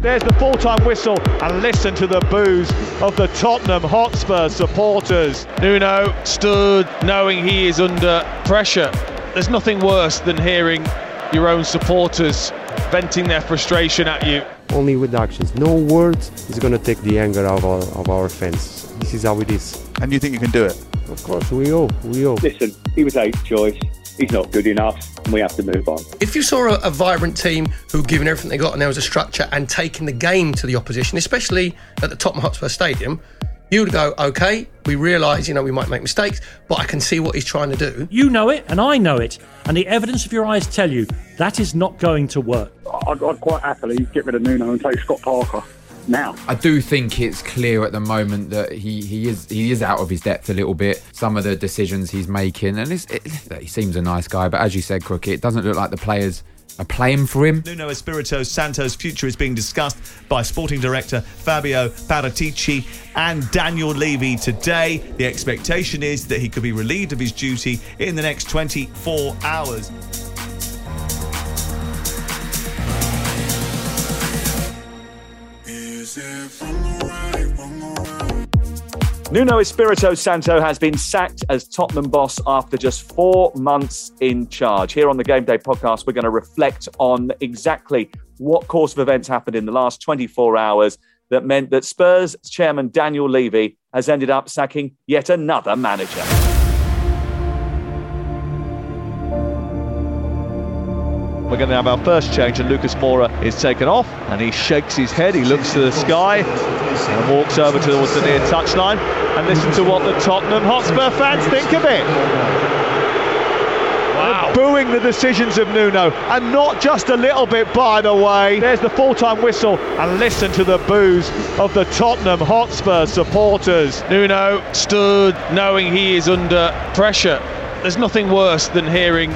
There's the full-time whistle and listen to the boos of the Tottenham Hotspur supporters. Nuno stood knowing he is under pressure. There's nothing worse than hearing your own supporters venting their frustration at you. Only with actions. No words is going to take the anger of our, of our fans. This is how it is. And you think you can do it? Of course, we all, we all. Listen, he was eighth choice. He's not good enough, and we have to move on. If you saw a, a vibrant team who were giving everything they got and there was a structure and taking the game to the opposition, especially at the Tottenham Hotspur Stadium, you would go, okay, we realise, you know, we might make mistakes, but I can see what he's trying to do. You know it, and I know it, and the evidence of your eyes tell you that is not going to work. I'd, I'd quite happily get rid of Nuno and take Scott Parker now. I do think it's clear at the moment that he, he is he is out of his depth a little bit. Some of the decisions he's making, and it's, it, he seems a nice guy, but as you said, Crooked, it doesn't look like the players are playing for him. Nuno Espirito Santo's future is being discussed by sporting director Fabio Paratici and Daniel Levy today. The expectation is that he could be relieved of his duty in the next 24 hours. Nuno Espirito Santo has been sacked as Tottenham boss after just four months in charge. Here on the Game Day podcast, we're going to reflect on exactly what course of events happened in the last 24 hours that meant that Spurs chairman Daniel Levy has ended up sacking yet another manager. We're going to have our first change, and Lucas Moura is taken off, and he shakes his head. He looks to the sky and walks over towards the near touchline. And listen to what the Tottenham Hotspur fans think of it. Wow. Booing the decisions of Nuno, and not just a little bit, by the way. There's the full-time whistle, and listen to the boos of the Tottenham Hotspur supporters. Nuno stood knowing he is under pressure. There's nothing worse than hearing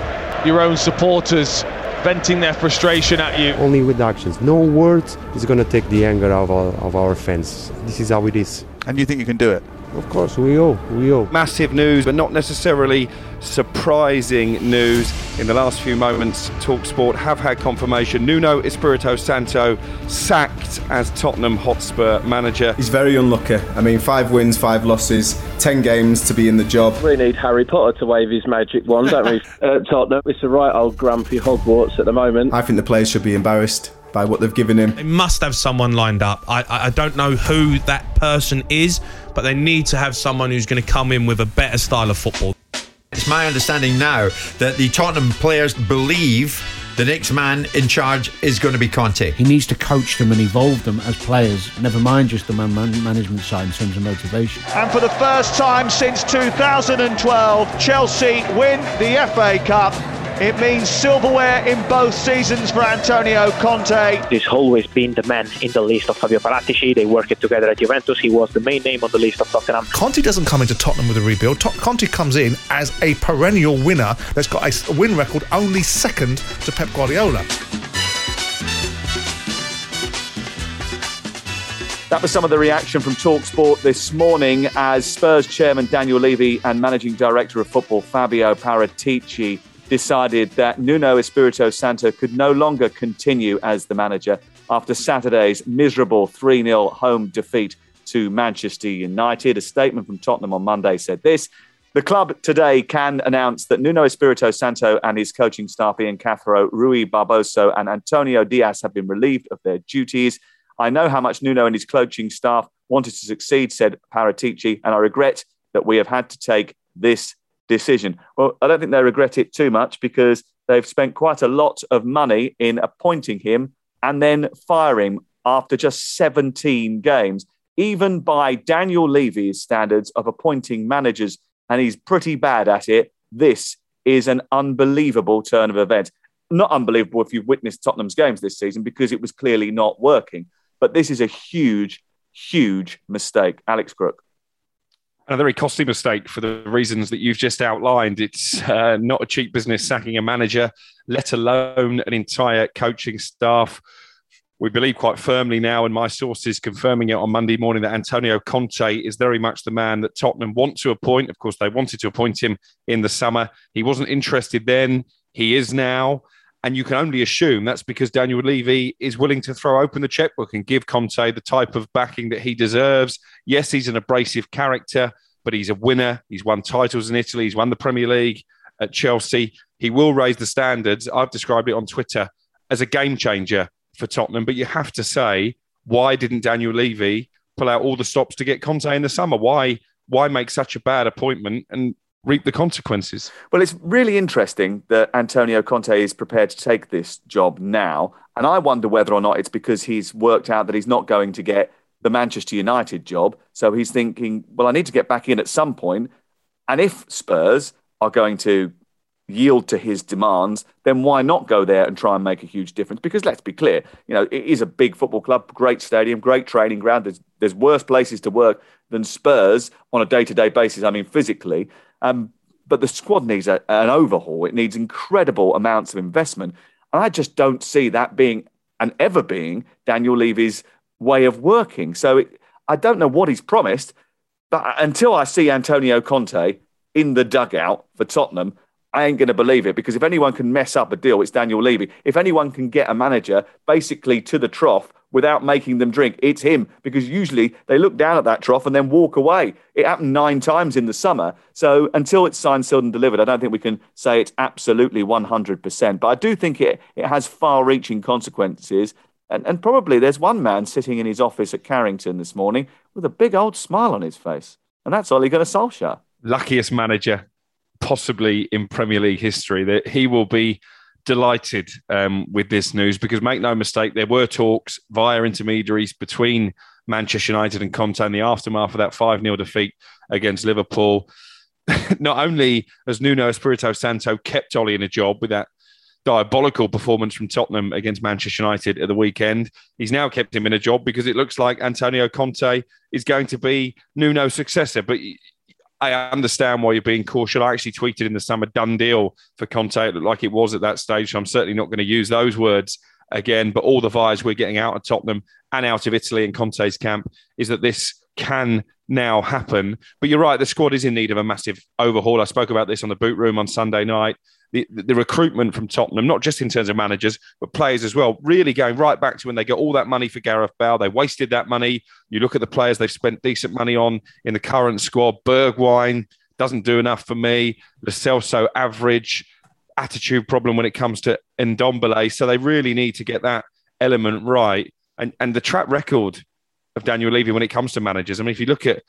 your own supporters venting their frustration at you. Only with actions. No words is going to take the anger of our, of our fans. This is how it is. And you think you can do it? Of course, we all, we all. Massive news, but not necessarily surprising news. In the last few moments, Talksport have had confirmation. Nuno Espirito Santo sacked as Tottenham Hotspur manager. He's very unlucky. I mean, five wins, five losses, ten games to be in the job. We need Harry Potter to wave his magic wand, don't we? uh, Tottenham, it's a right old grumpy Hogwarts at the moment. I think the players should be embarrassed by what they've given him. They must have someone lined up. I, I don't know who that person is, but they need to have someone who's going to come in with a better style of football. It's my understanding now that the Tottenham players believe the next man in charge is going to be Conte. He needs to coach them and evolve them as players, never mind just the man- management side in terms of motivation. And for the first time since 2012, Chelsea win the FA Cup. It means silverware in both seasons for Antonio Conte. He's always been the man in the list of Fabio Paratici. They worked together at Juventus. He was the main name on the list of Tottenham. Conte doesn't come into Tottenham with a rebuild. Conte comes in as a perennial winner that's got a win record only second to Pep Guardiola. That was some of the reaction from Talksport this morning as Spurs chairman Daniel Levy and managing director of football Fabio Paratici decided that Nuno Espirito Santo could no longer continue as the manager after Saturday's miserable 3 0 home defeat to Manchester United. A statement from Tottenham on Monday said this. The club today can announce that Nuno Espirito Santo and his coaching staff, Ian Cathro, Rui Barbosa, and Antonio Dias, have been relieved of their duties. I know how much Nuno and his coaching staff wanted to succeed, said Paratici, and I regret that we have had to take this decision. Well, I don't think they regret it too much because they've spent quite a lot of money in appointing him and then firing after just 17 games, even by Daniel Levy's standards of appointing managers, and he's pretty bad at it. This is an unbelievable turn of events. Not unbelievable if you've witnessed Tottenham's games this season because it was clearly not working. But this is a huge, huge mistake. Alex Crook. And a very costly mistake for the reasons that you've just outlined. It's uh, not a cheap business sacking a manager, let alone an entire coaching staff. We believe quite firmly now, and my sources confirming it on Monday morning, that Antonio Conte is very much the man that Tottenham want to appoint. Of course, they wanted to appoint him in the summer. He wasn't interested then, he is now. And you can only assume that's because Daniel Levy is willing to throw open the checkbook and give Conte the type of backing that he deserves. Yes, he's an abrasive character, but he's a winner. He's won titles in Italy, he's won the Premier League at Chelsea. He will raise the standards. I've described it on Twitter as a game changer for Tottenham. But you have to say, why didn't Daniel Levy pull out all the stops to get Conte in the summer? Why why make such a bad appointment and reap the consequences. Well, it's really interesting that Antonio Conte is prepared to take this job now. And I wonder whether or not it's because he's worked out that he's not going to get the Manchester United job. So he's thinking, well, I need to get back in at some point. And if Spurs are going to yield to his demands, then why not go there and try and make a huge difference? Because let's be clear, you know, it is a big football club, great stadium, great training ground. There's, there's worse places to work than Spurs on a day to day basis. I mean, physically. Um, but the squad needs a, an overhaul. It needs incredible amounts of investment. And I just don't see that being and ever being Daniel Levy's way of working. So it, I don't know what he's promised, but until I see Antonio Conte in the dugout for Tottenham, I ain't going to believe it because if anyone can mess up a deal, it's Daniel Levy. If anyone can get a manager basically to the trough without making them drink, it's him because usually they look down at that trough and then walk away. It happened nine times in the summer. So until it's signed, sealed, and delivered, I don't think we can say it's absolutely 100%. But I do think it, it has far reaching consequences. And, and probably there's one man sitting in his office at Carrington this morning with a big old smile on his face. And that's Ole Gunnar Solskjaer. Luckiest manager possibly in Premier League history. That he will be delighted um, with this news because make no mistake, there were talks via intermediaries between Manchester United and Conte in the aftermath of that 5 0 defeat against Liverpool. Not only has Nuno Espirito Santo kept Ollie in a job with that diabolical performance from Tottenham against Manchester United at the weekend, he's now kept him in a job because it looks like Antonio Conte is going to be Nuno's successor. But I understand why you're being cautious. I actually tweeted in the summer, done deal for Conte. It looked like it was at that stage. So I'm certainly not going to use those words again. But all the vibes we're getting out of Tottenham and out of Italy and Conte's camp is that this can now happen. But you're right, the squad is in need of a massive overhaul. I spoke about this on the boot room on Sunday night the, the recruitment from Tottenham, not just in terms of managers, but players as well, really going right back to when they got all that money for Gareth Bale. They wasted that money. You look at the players they've spent decent money on in the current squad. Bergwijn doesn't do enough for me. Lo Celso average. Attitude problem when it comes to Ndombele. So they really need to get that element right. And and the track record of Daniel Levy when it comes to managers. I mean, if you look at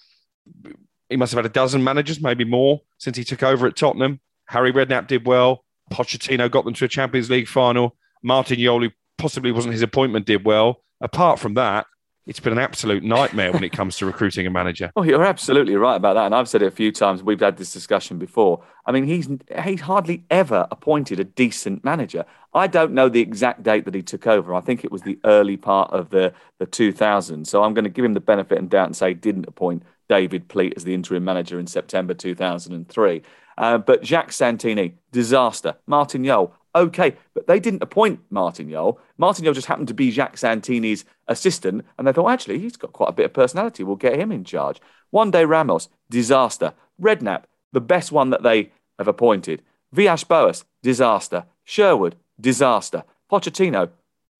he must have had a dozen managers, maybe more, since he took over at Tottenham. Harry Redknapp did well. Pochettino got them to a Champions League final. Martin Jol, possibly wasn't his appointment, did well. Apart from that, it's been an absolute nightmare when it comes to recruiting a manager. Oh, you're absolutely right about that, and I've said it a few times. We've had this discussion before. I mean, he's he's hardly ever appointed a decent manager. I don't know the exact date that he took over. I think it was the early part of the the 2000s. So I'm going to give him the benefit and doubt and say he didn't appoint David Pleat as the interim manager in September 2003. Uh, but Jacques Santini, disaster. Martin Jol, okay, but they didn't appoint. Martin Jol just happened to be Jacques Santini's assistant, and they thought, actually, he's got quite a bit of personality. We'll get him in charge. Juande Ramos, disaster. Redknapp, the best one that they have appointed. Villas Boas, disaster. Sherwood, disaster. Pochettino,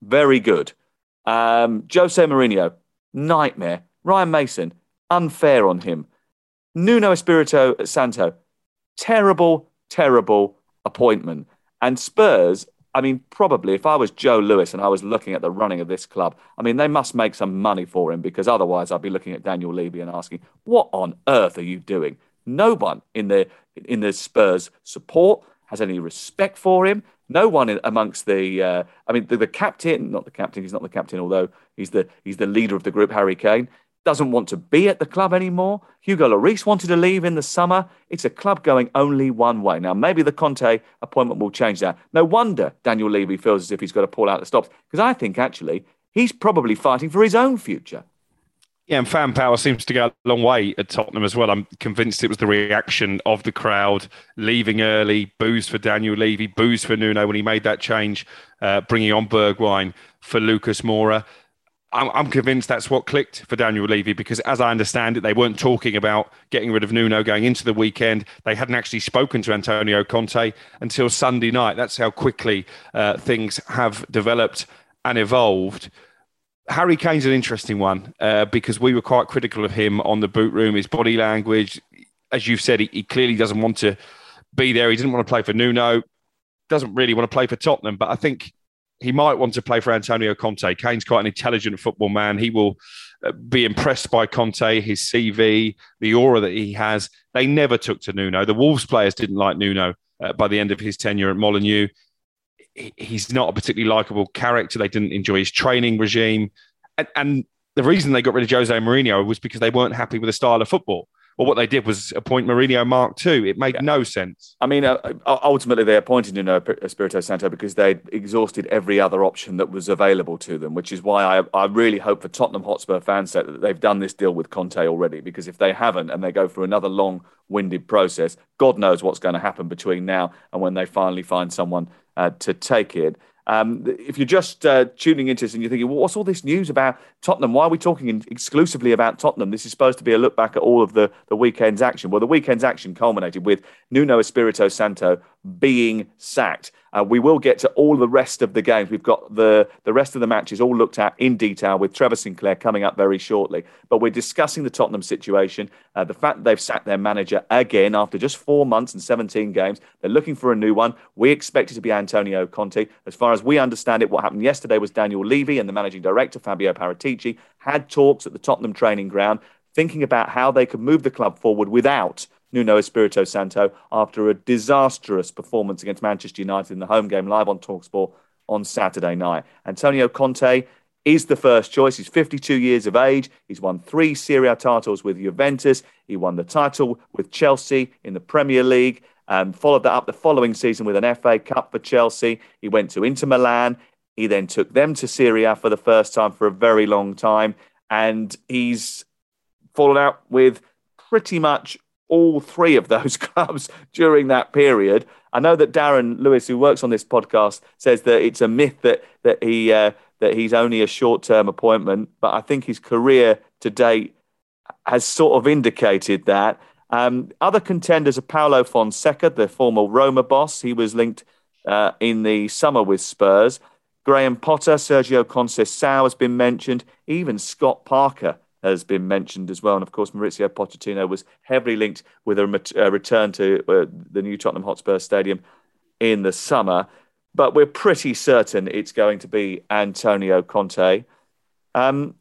very good. Um, Jose Mourinho, nightmare. Ryan Mason, unfair on him. Nuno Espirito Santo, terrible, terrible appointment. And Spurs, I mean, probably if I was Joe Lewis and I was looking at the running of this club, I mean, they must make some money for him because otherwise I'd be looking at Daniel Levy and asking, what on earth are you doing? No one in the in the Spurs support has any respect for him. No one in, amongst the, uh, I mean, the, the captain, not the captain, he's not the captain, although he's the he's the leader of the group, Harry Kane doesn't want to be at the club anymore. Hugo Lloris wanted to leave in the summer. It's a club going only one way. Now, maybe the Conte appointment will change that. No wonder Daniel Levy feels as if he's got to pull out the stops, because I think actually he's probably fighting for his own future. Yeah, and fan power seems to go a long way at Tottenham as well. I'm convinced it was the reaction of the crowd leaving early, boos for Daniel Levy, boos for Nuno when he made that change, uh, bringing on Bergwijn for Lucas Moura. I'm, I'm convinced that's what clicked for Daniel Levy because, as I understand it, they weren't talking about getting rid of Nuno going into the weekend. They hadn't actually spoken to Antonio Conte until Sunday night. That's how quickly uh, things have developed and evolved. Harry Kane's an interesting one uh, because we were quite critical of him on the boot room, his body language. As you've said, he, he clearly doesn't want to be there. He didn't want to play for Nuno, doesn't really want to play for Tottenham. But I think he might want to play for Antonio Conte. Kane's quite an intelligent football man. He will uh, be impressed by Conte, his CV, the aura that he has. They never took to Nuno. The Wolves players didn't like Nuno uh, by the end of his tenure at Molineux he's not a particularly likable character. They didn't enjoy his training regime. And, and, the reason they got rid of Jose Mourinho was because they weren't happy with the style of football. Well, what they did was appoint Mourinho Mark II. It made yeah. no sense. I mean, uh, uh ultimately, they appointed Nuno Espirito Santo because they'd exhausted every other option that was available to them, which is why I, I really hope for Tottenham Hotspur fans that they've done this deal with Conte already. Because if they haven't and they go through another long winded process, God knows what's going to happen between now and when they finally find someone uh, to take it. Um, if you're just uh, tuning into this and you're thinking, what's all this news about Tottenham? Why are we talking in- exclusively about Tottenham? This is supposed to be a look back at all of the, the weekend's action. Well, the weekend's action culminated with Nuno Espirito Santo being sacked. Uh, we will get to all the rest of the games. We've got the, the rest of the matches all looked at in detail with Trevor Sinclair coming up very shortly. But we're discussing the Tottenham situation, uh, the fact that they've sacked their manager again after just four months and 17 games. They're looking for a new one. We expect it to be Antonio Conte. As far as we understand it, what happened yesterday was Daniel Levy and the managing director, Fabio Paratici, had talks at the Tottenham training ground thinking about how they could move the club forward without Nuno Espirito Santo after a disastrous performance against Manchester United in the home game live on Talksport on Saturday night. Antonio Conte is the first choice. He's 52 years of age. He's won three Serie A titles with Juventus. He won the title with Chelsea in the Premier League. Um, followed that up the following season with an FA Cup for Chelsea. He went to Inter Milan. He then took them to Serie A for the first time for a very long time. And he's fallen out with pretty much all three of those clubs during that period. I know that Darren Lewis, who works on this podcast, says that it's a myth that that he uh, that he's only a short term appointment, but I think his career to date has sort of indicated that. Um, other contenders are Paulo Fonseca, the former Roma boss. He was linked uh, in the summer with Spurs. Graham Potter, Sergio Conceição has been mentioned. Even Scott Parker has been mentioned as well. And of course, Mauricio Pochettino was heavily linked with a return to uh, the new Tottenham Hotspur Stadium in the summer. But we're pretty certain it's going to be Antonio Conte. Um,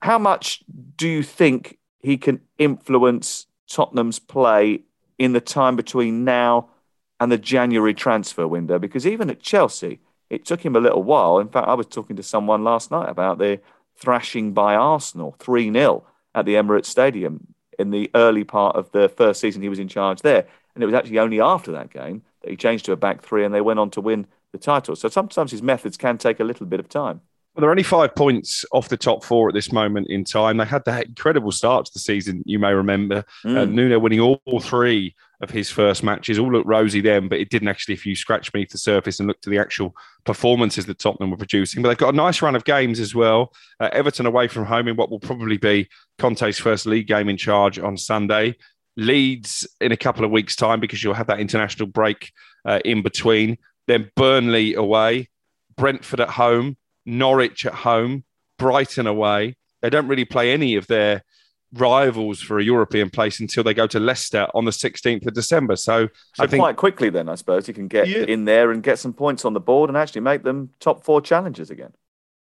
how much do you think he can influence Tottenham's play in the time between now and the January transfer window? Because even at Chelsea, it took him a little while. In fact, I was talking to someone last night about the thrashing by Arsenal 3 0 at the Emirates Stadium in the early part of the first season he was in charge there. And it was actually only after that game that he changed to a back three and they went on to win the title. So sometimes his methods can take a little bit of time. Well, they're only five points off the top four at this moment in time. They had that incredible start to the season, you may remember. Mm. Uh, Nuno winning all three of his first matches. All looked rosy then, but it didn't actually, if you scratch beneath the surface and look to the actual performances that Tottenham were producing. But they've got a nice run of games as well. Uh, Everton away from home in what will probably be Conte's first league game in charge on Sunday. Leeds in a couple of weeks' time because you'll have that international break uh, in between. Then Burnley away, Brentford at home, Norwich at home, Brighton away. They don't really play any of their rivals for a European place until they go to Leicester on the 16th of December. So, So I think quite quickly, then I suppose you can get Yeah. in there and get some points on the board and actually make them top four challengers again.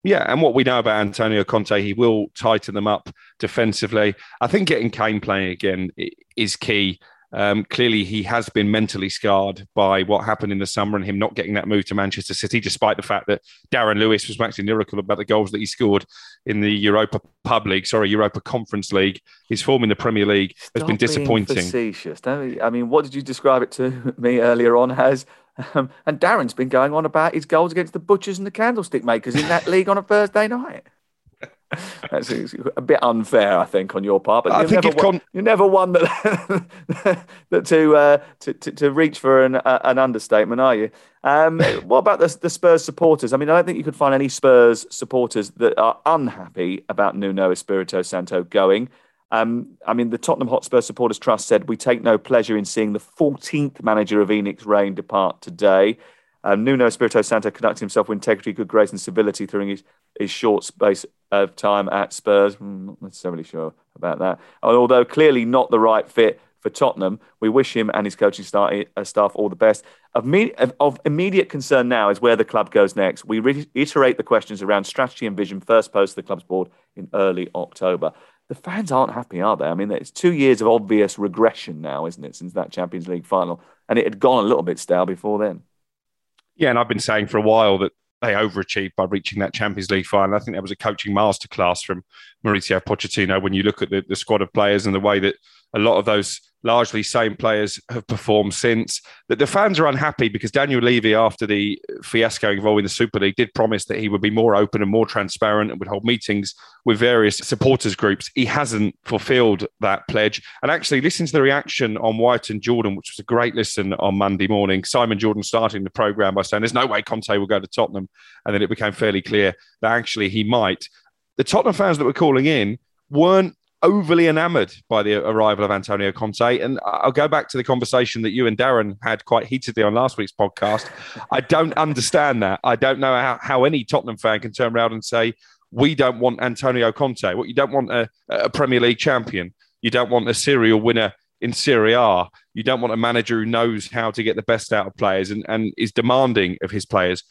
Yeah, and what we know about Antonio Conte, he will tighten them up defensively. I think getting Kane playing again is key. Um, clearly, he has been mentally scarred by what happened in the summer and him not getting that move to Manchester City, despite the fact that Darren Lewis was waxing lyrical about the goals that he scored in the Europa Pub League, sorry, Europa Conference League. His form in the Premier League has been disappointing. facetious. I mean, what did you describe it to me earlier on as? Um, and Darren's been going on about his goals against the butchers and the candlestick makers in that league on a Thursday night. That's a bit unfair, I think, on your part. But I you've think never, won, Con- you never won that, that to, uh, to, to to reach for an uh, an understatement, are you? Um, what about the, the Spurs supporters? I mean, I don't think you could find any Spurs supporters that are unhappy about Nuno Espirito Santo going. Um, I mean, the Tottenham Hotspur Supporters Trust said, We take no pleasure in seeing the 14th manager of ENIC's Reign depart today. Um, Nuno Espirito Santo conducted himself with integrity, good grace, and civility during his, his short space of time at Spurs. Hmm, not necessarily sure about that. Although clearly not the right fit for Tottenham, we wish him and his coaching staff, uh, all the best. Of, me, of immediate concern now is where the club goes next. We reiterate the questions around strategy and vision first posed to the club's board in early October the fans aren't happy, are they? I mean, it's two years of obvious regression now, isn't it, since that Champions League final? And it had gone a little bit stale before then. Yeah, and I've been saying for a while that they overachieved by reaching that Champions League final. I think that was a coaching masterclass from Mauricio Pochettino when you look at the, the squad of players and the way that a lot of those largely same players have performed since. That the fans are unhappy because Daniel Levy, after the fiasco involving the Super League, did promise that he would be more open and more transparent and would hold meetings with various supporters groups. He hasn't fulfilled that pledge. And actually, listen to the reaction on White and Jordan, which was a great listen on Monday morning. Simon Jordan starting the program by saying, "There's no way Conte will go to Tottenham," and then it became fairly clear that actually he might. The Tottenham fans that were calling in weren't overly enamoured by the arrival of Antonio Conte. And I'll go back to the conversation that you and Darren had quite heatedly on last week's podcast. I don't understand that. I don't know how, how any Tottenham fan can turn around and say, we don't want Antonio Conte. What you don't want a, a Premier League champion. You don't want a serial winner in Serie A. You don't want a manager who knows how to get the best out of players and, and is demanding of his players.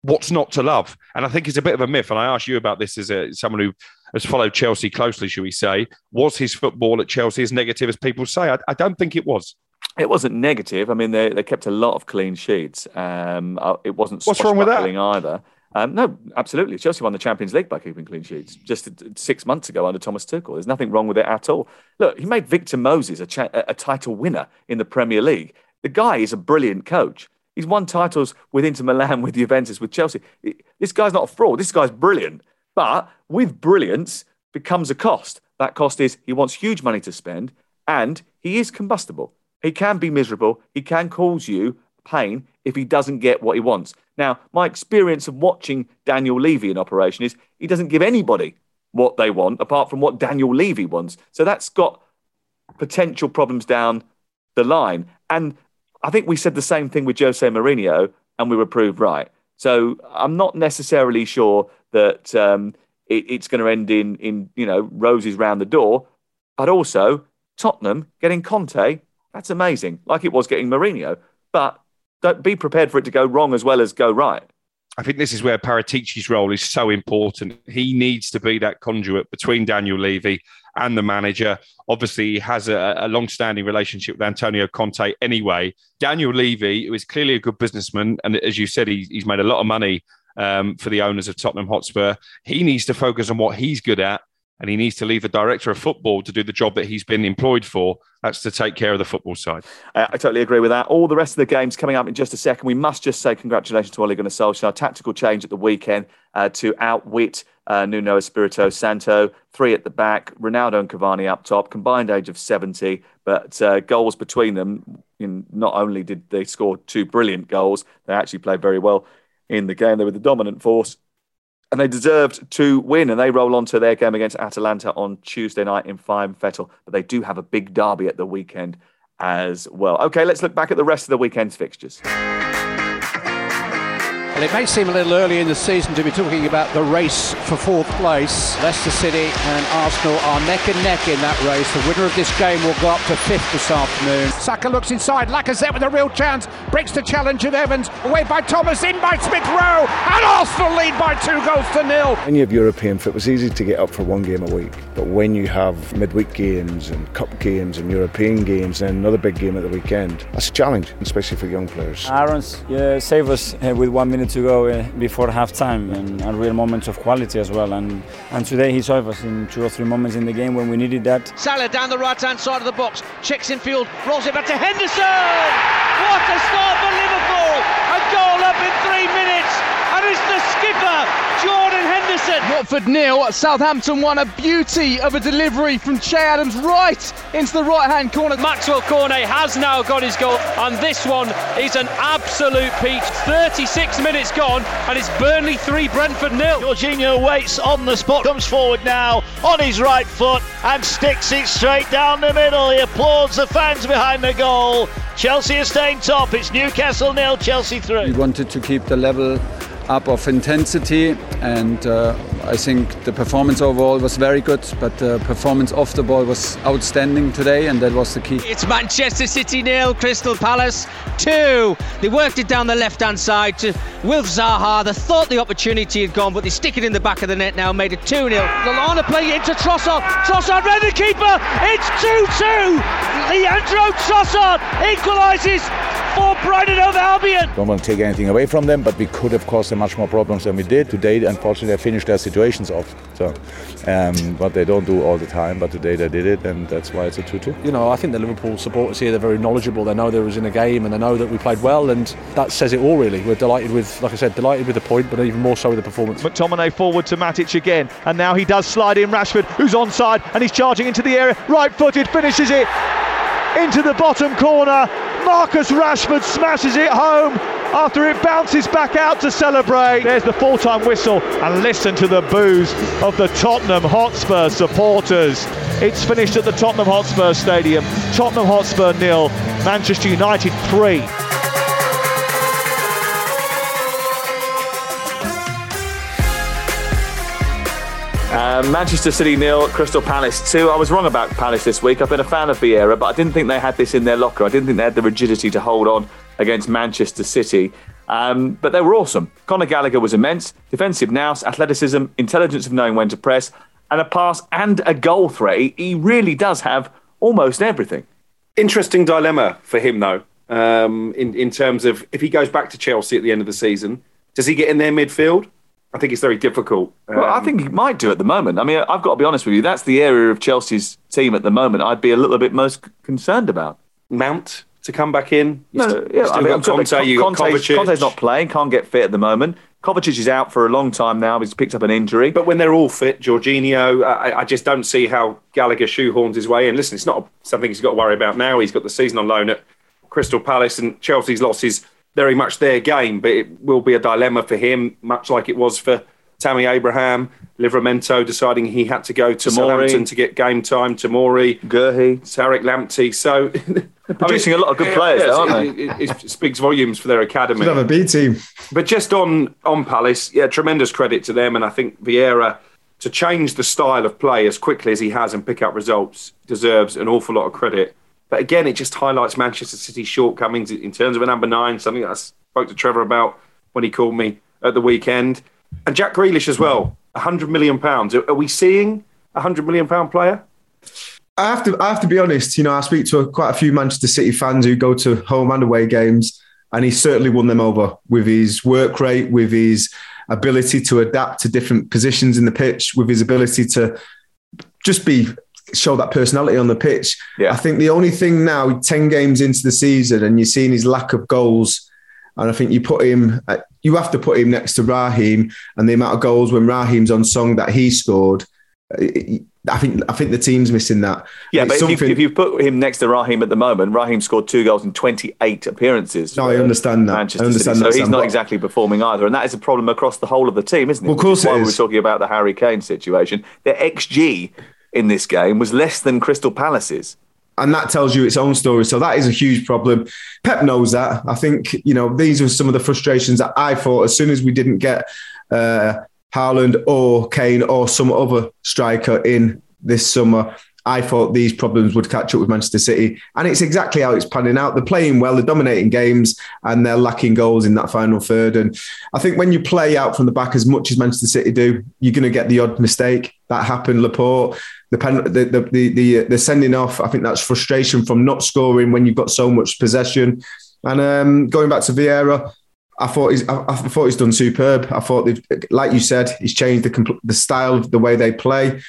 What's not to love? And I think it's a bit of a myth. And I ask you about this as a, someone who has followed Chelsea closely, should we say. Was his football at Chelsea as negative as people say? I, I don't think it was. It wasn't negative. I mean, they, they kept a lot of clean sheets. Um, it wasn't What's wrong with that? either. Um, no, absolutely. Chelsea won the Champions League by keeping clean sheets just six months ago under Thomas Tuchel. There's nothing wrong with it at all. Look, he made Victor Moses a, cha- a title winner in the Premier League. The guy is a brilliant coach. He's won titles with Inter Milan, with Juventus, with Chelsea. This guy's not a fraud. This guy's brilliant. But with brilliance becomes a cost. That cost is he wants huge money to spend and he is combustible. He can be miserable. He can cause you pain if he doesn't get what he wants. Now, my experience of watching Daniel Levy in operation is he doesn't give anybody what they want apart from what Daniel Levy wants. So that's got potential problems down the line. And I think we said the same thing with Jose Mourinho and we were proved right. So I'm not necessarily sure that um, it, it's going to end in, in, you know, roses round the door. But also, Tottenham getting Conte, that's amazing. Like it was getting Mourinho. But don't be prepared for it to go wrong as well as go right. I think this is where Paratici's role is so important. He needs to be that conduit between Daniel Levy and the manager. Obviously, he has a, a long-standing relationship with Antonio Conte anyway. Daniel Levy, who is clearly a good businessman, and as you said, he, he's made a lot of money um, for the owners of Tottenham Hotspur. He needs to focus on what he's good at, and he needs to leave the director of football to do the job that he's been employed for. That's to take care of the football side. I totally agree with that. All the rest of the games coming up in just a second. We must just say congratulations to Ole Gunnar Solskjaer. Tactical change at the weekend uh, to outwit uh, Nuno Espirito Santo. Three at the back, Ronaldo and Cavani up top, combined age of 70, but uh, goals between them. In, not only did they score two brilliant goals, they actually played very well in the game. They were the dominant force and they deserved to win. And they roll on to their game against Atalanta on Tuesday night in Fine Fettel. But they do have a big derby at the weekend as well. Okay, let's look back at the rest of the weekend's fixtures. Well, it may seem a little early in the season to be talking about the race for fourth place. Leicester City and Arsenal are neck and neck in that race. The winner of this game will go up to fifth this afternoon. Saka looks inside. Lacazette with a real chance. Breaks the challenge of Evans. Away by Thomas. In by Smith Rowe. And Arsenal lead by two goals to nil. When you have European football, it's easy to get up for one game a week. But when you have midweek games and cup games and European games and another big game at the weekend, that's a challenge, especially for young players. Aaron's yeah, saved us uh, with one minute to go eh, before half time and, and real moments of quality as well. And, and today he saved us in two or three moments in the game when we needed that. Salah down the right hand side of the box, checks in field, rolls it back to Henderson! What a start for Liverpool! A goal up in three minutes, and it's the skipper, Jordan Henderson. Watford nil, Southampton one a beauty of a delivery from Che Adams right into the right hand corner. Maxwell Cornet has now got his goal, and this one is an absolute peach. 36 minutes gone, and it's Burnley 3, Brentford nil. Jorginho waits on the spot, comes forward now on his right foot and sticks it straight down the middle. He applauds the fans behind the goal. Chelsea are staying top. It's Newcastle nil, Chelsea three. We wanted to keep the level up of intensity and uh, I think the performance overall was very good but the performance off the ball was outstanding today and that was the key. It's Manchester City nil, Crystal Palace two. They worked it down the left hand side to Wilf Zaha. They thought the opportunity had gone but they stick it in the back of the net now, made it 2 0. Lallana playing it into Trossard. Trossard read the keeper. It's 2 2. Leandro Trossard equalises for Brighton of Albion. Don't want to take anything away from them, but we could have caused them much more problems than we did. Today, unfortunately, they finished their situations off. So, um, but they don't do all the time. But today they did it, and that's why it's a 2-2. You know, I think the Liverpool supporters here they're very knowledgeable. They know there was in a game, and they know that we played well, and that says it all. Really, we're delighted with, like I said, delighted with the point, but even more so with the performance. McTominay forward to Matic again, and now he does slide in Rashford, who's onside, and he's charging into the area, right-footed, finishes it into the bottom corner. Marcus Rashford smashes it home after it bounces back out to celebrate. There's the full time whistle, and listen to the boos of the Tottenham Hotspur supporters. It's finished at the Tottenham Hotspur Stadium. Tottenham Hotspur nil, Manchester United 3. Uh, Manchester City nil, Crystal Palace two. I was wrong about Palace this week. I've been a fan of Vieira, but I didn't think they had this in their locker. I didn't think they had the rigidity to hold on against Manchester City. Um, but they were awesome. Conor Gallagher was immense. Defensive nous, athleticism, intelligence of knowing when to press, and a pass and a goal threat. He, he really does have almost everything. Interesting dilemma for him, though, um, in, in terms of if he goes back to Chelsea at the end of the season, does he get in their midfield? I think it's very difficult. Well, I think um, he might do at the moment. I mean, I've got to be honest with you. That's the area of Chelsea's team at the moment I'd be a little bit most concerned about. Mount to come back in. You No, still, yeah, still I mean, got Kanté, you got Kanté's, Kovacic. Kanté's not playing, can't get fit at the moment. Kovacic is out for a long time now. He's picked up an injury. But when they're all fit, Jorginho, I, I just don't see how Gallagher shoehorns his way in. Listen, it's not something he's got to worry about now. He's got the season on loan at Crystal Palace, and Chelsea's loss is very much their game. But it will be a dilemma for him, much like it was for Tammy Abraham, Livramento deciding he had to go to Tomori. Southampton to get game time. Tomori, Guéhi, Tariq Lamptey. So they're producing a lot of good players, though, aren't they? It, it speaks volumes for their academy. Should have a B team. But just on on Palace, yeah, tremendous credit to them, and I think Vieira to change the style of play as quickly as he has and pick up results deserves an awful lot of credit. But again, it just highlights Manchester City's shortcomings in terms of a number nine, something that I spoke to Trevor about when he called me at the weekend, and Jack Grealish as well. A hundred million pounds. Are we seeing a hundred million pound player? I have to I have to be honest. You know, I speak to quite a few Manchester City fans who go to home and away games, and he certainly won them over with his work rate, with his ability to adapt to different positions in the pitch, with his ability to just be show that personality on the pitch. Yeah. I think the only thing now, ten games into the season, and you're seeing his lack of goals. And I think you put him, uh, you have to put him next to Raheem, and the amount of goals when Raheem's on song that he scored. uh, I think I think the team's missing that. Yeah, And but it's if you, if you put him next to Raheem at the moment, Raheem scored two goals in 28 appearances. No, I understand that. I understand City. that, So he's Sam, not exactly performing either. And that is a problem across the whole of the team, isn't it? Well, of Which course is it why we is. were talking about the Harry Kane situation. Their XG in this game was less than Crystal Palace's. and that tells you its own story. So that is a huge problem. Pep knows that. I think you know these were some of the frustrations that I thought as soon as we didn't get uh, Haaland or Kane or some other striker in this summer. I thought these problems would catch up with Manchester City, and it's exactly how it's panning out. They're playing well, they're dominating games, and they're lacking goals in that final third. And I think when you play out from the back as much as Manchester City do, you're going to get the odd mistake. That happened. Laporte, the, pen, the, the the the the sending off. I think that's frustration from not scoring when you've got so much possession. And um, going back to Vieira, I thought he's I, I, thought he's done superb. I thought like you said, he's changed the the style of the way they play.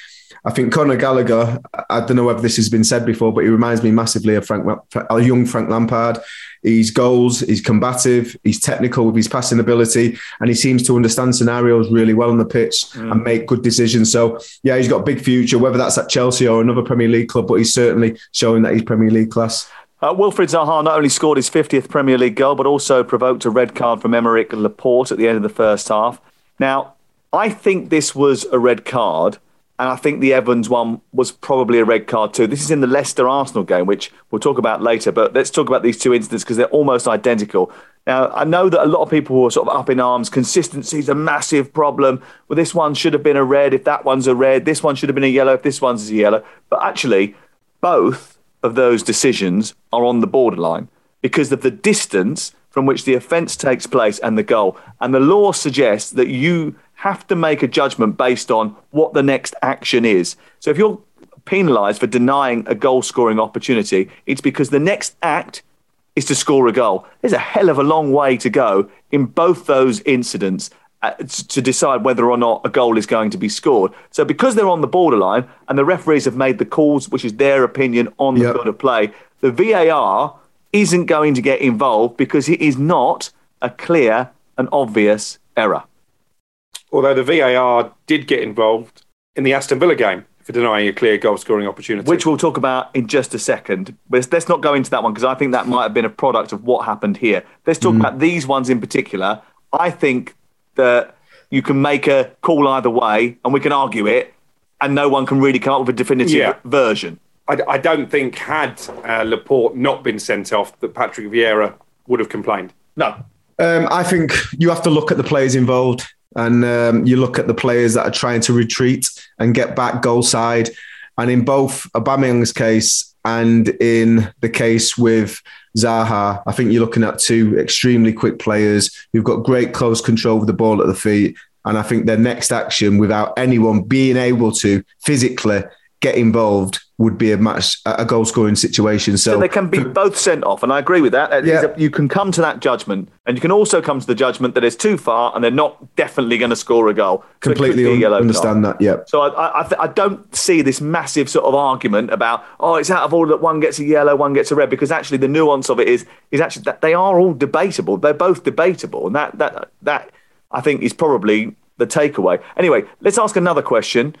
I think Conor Gallagher, I don't know whether this has been said before, but he reminds me massively of Frank, a young Frank Lampard. He's goals, he's combative, he's technical with his passing ability, and he seems to understand scenarios really well on the pitch mm. and make good decisions. So, yeah, he's got a big future, whether that's at Chelsea or another Premier League club, but he's certainly showing that he's Premier League class. Uh, Wilfried Zaha not only scored his 50th Premier League goal, but also provoked a red card from Aymeric Laporte at the end of the first half. Now, I think this was a red card and I think the Evans one was probably a red card too. This is in the Leicester Arsenal game, which we'll talk about later. But let's talk about these two incidents because they're almost identical. Now, I know that a lot of people were sort of up in arms. Consistency is a massive problem. Well, this one should have been a red if that one's a red. This one should have been a yellow if this one's a yellow. But actually, both of those decisions are on the borderline because of the distance from which the offence takes place and the goal. And the law suggests that you have to make a judgment based on what the next action is. So if you're penalised for denying a goal scoring opportunity, it's because the next act is to score a goal. There's a hell of a long way to go in both those incidents uh, to decide whether or not a goal is going to be scored. So because they're on the borderline and the referees have made the calls, which is their opinion on the yep. field of play, the VAR isn't going to get involved because it is not a clear and obvious error although the VAR did get involved in the Aston Villa game for denying a clear goal scoring opportunity. Which we'll talk about in just a second. But let's not go into that one because I think that might have been a product of what happened here. Let's talk mm. about these ones in particular. I think that you can make a call either way and we can argue it and no one can really come up with a definitive yeah. version. I, I, don't think had uh, Laporte not been sent off that Patrick Vieira would have complained. No. Um, I think you have to look at the players involved and um, you look at the players that are trying to retreat and get back goal side. And in both Aubameyang's case and in the case with Zaha, I think you're looking at two extremely quick players who've got great close control of the ball at the feet. And I think their next action, without anyone being able to physically get involved, would be a match a goal scoring situation. So, so, they can be both sent off, and I agree with that. Yeah. You can come to that judgment, and you can also come to the judgment that it's too far, and they're not definitely going to score a goal. Completely So Completely understand card. that. Yeah. So I, I, th- I, don't see this massive sort of argument about oh it's out of order that one gets a yellow, one gets a red, because actually the nuance of it is is actually that they are all debatable. They're both debatable, and that that that I think is probably the takeaway. Anyway, let's ask another question.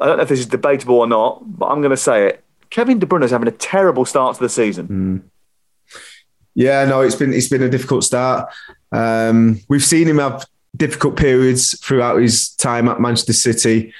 I don't know if this is debatable or not, but I'm going to say it. Kevin De Bruyne is having a terrible start to the season. Mm. Yeah, no, it's been it's been a difficult start. Um, we've seen him have difficult periods throughout his time at Manchester City,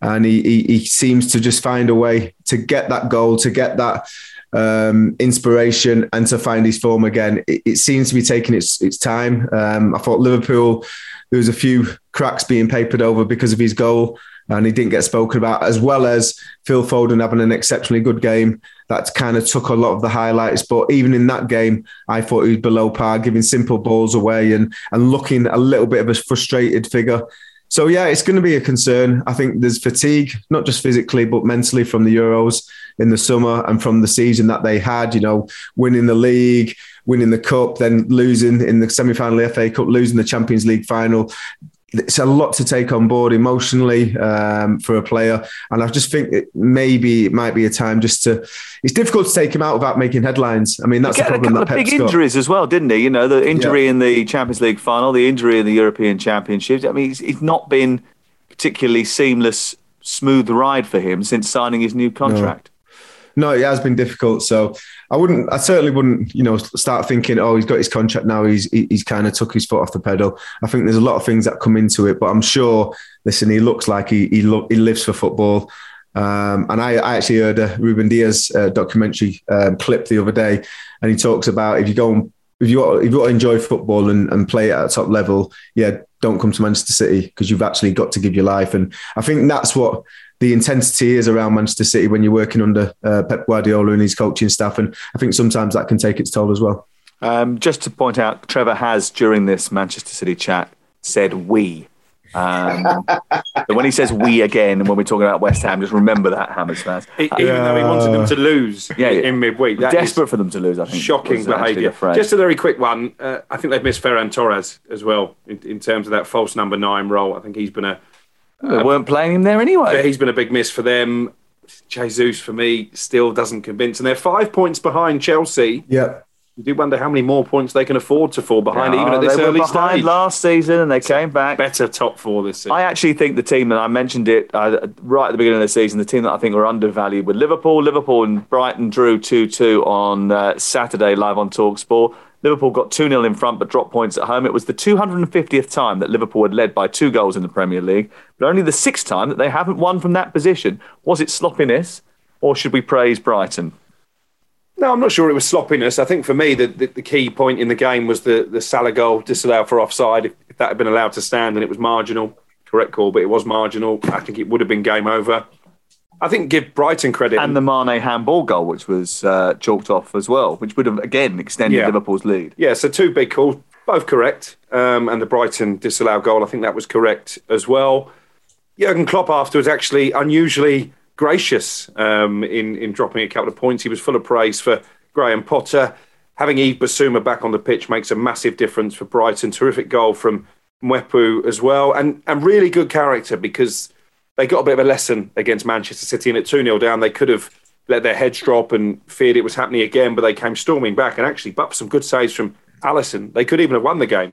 and he, he, he seems to just find a way to get that goal, to get that um, inspiration, and to find his form again. It, it seems to be taking its its time. Um, I thought Liverpool there was a few cracks being papered over because of his goal and he didn't get spoken about, as well as Phil Foden having an exceptionally good game. That kind of took a lot of the highlights. But even in that game, I thought he was below par, giving simple balls away and and looking a little bit of a frustrated figure. So yeah, it's going to be a concern. I think there's fatigue, not just physically but mentally, from the Euros in the summer and from the season that they had. You know, winning the league, winning the cup, then losing in the semi-final FA Cup, losing the Champions League final it's a lot to take on board emotionally um, for a player, and I just think it maybe it might be a time just to. It's difficult to take him out without making headlines. I mean, that's the problem. A couple of big got. injuries as well, didn't he? You know, the injury yeah. in the Champions League final, the injury in the European Championships. I mean, it's, it's not been particularly seamless, smooth ride for him since signing his new contract. No no, it has been difficult. So I wouldn't, I certainly wouldn't, you know, start thinking, oh, he's got his contract now. He's he's kind of took his foot off the pedal. I think there's a lot of things that come into it, but I'm sure. Listen, he looks like he he, lo- he lives for football. Um, and I, I, actually heard a Ruben Dias uh, documentary um, clip the other day, and he talks about if you go and if you if you want to enjoy football and, and play at a top level, yeah, don't come to Manchester City because you've actually got to give your life. And I think that's what the intensity is around Manchester City when you're working under uh, Pep Guardiola and his coaching staff. And I think sometimes that can take its toll as well. Um, just to point out, Trevor has during this Manchester City chat said we um, when he says we again, and when we're talking about West Ham, just remember that Hammers fans. Even though he wanted them to lose yeah, in midweek. Desperate for them to lose, I think. Shocking behaviour. Just a very quick one. Uh, I think they've missed Ferran Torres as well in, in, terms of that false number nine role. I think he's been a. They uh, weren't playing him there anyway. He's been a big miss for them. Jesus, for me, still doesn't convince. And they're five points behind Chelsea. Yeah you do wonder how many more points they can afford to fall behind, even at this they early were behind stage. Last season, and they came back better top four this season. I actually think the team, and I mentioned it uh, right at the beginning of the season, the team that I think were undervalued with Liverpool. Liverpool and Brighton drew two-two on uh, Saturday live on Talksport. Liverpool got 2 0 in front but dropped points at home. It was the 250th time that Liverpool had led by two goals in the Premier League, but only the sixth time that they haven't won from that position. Was it sloppiness, or should we praise Brighton? No, I'm not sure it was sloppiness. I think for me, the, the, the, key point in the game was the, the Salah goal disallowed for offside. If, if, that had been allowed to stand, then it was marginal. Correct call, but it was marginal. I think it would have been game over. I think give Brighton credit. And the Mane handball goal, which was uh, chalked off as well, which would have, again, extended yeah. Liverpool's lead. Yeah, so two big calls, both correct. Um, and the Brighton disallowed goal, I think that was correct as well. Jurgen Klopp afterwards actually unusually gracious um, in in dropping a couple of points. He was full of praise for Graham Potter. Having Yves Bissouma back on the pitch makes a massive difference for Brighton. Terrific goal from Mwepu as well, and and really good character because they got a bit of a lesson against Manchester City, and at two 0 down, they could have let their heads drop and feared it was happening again, but they came storming back and actually, but some good saves from Alisson, they could even have won the game.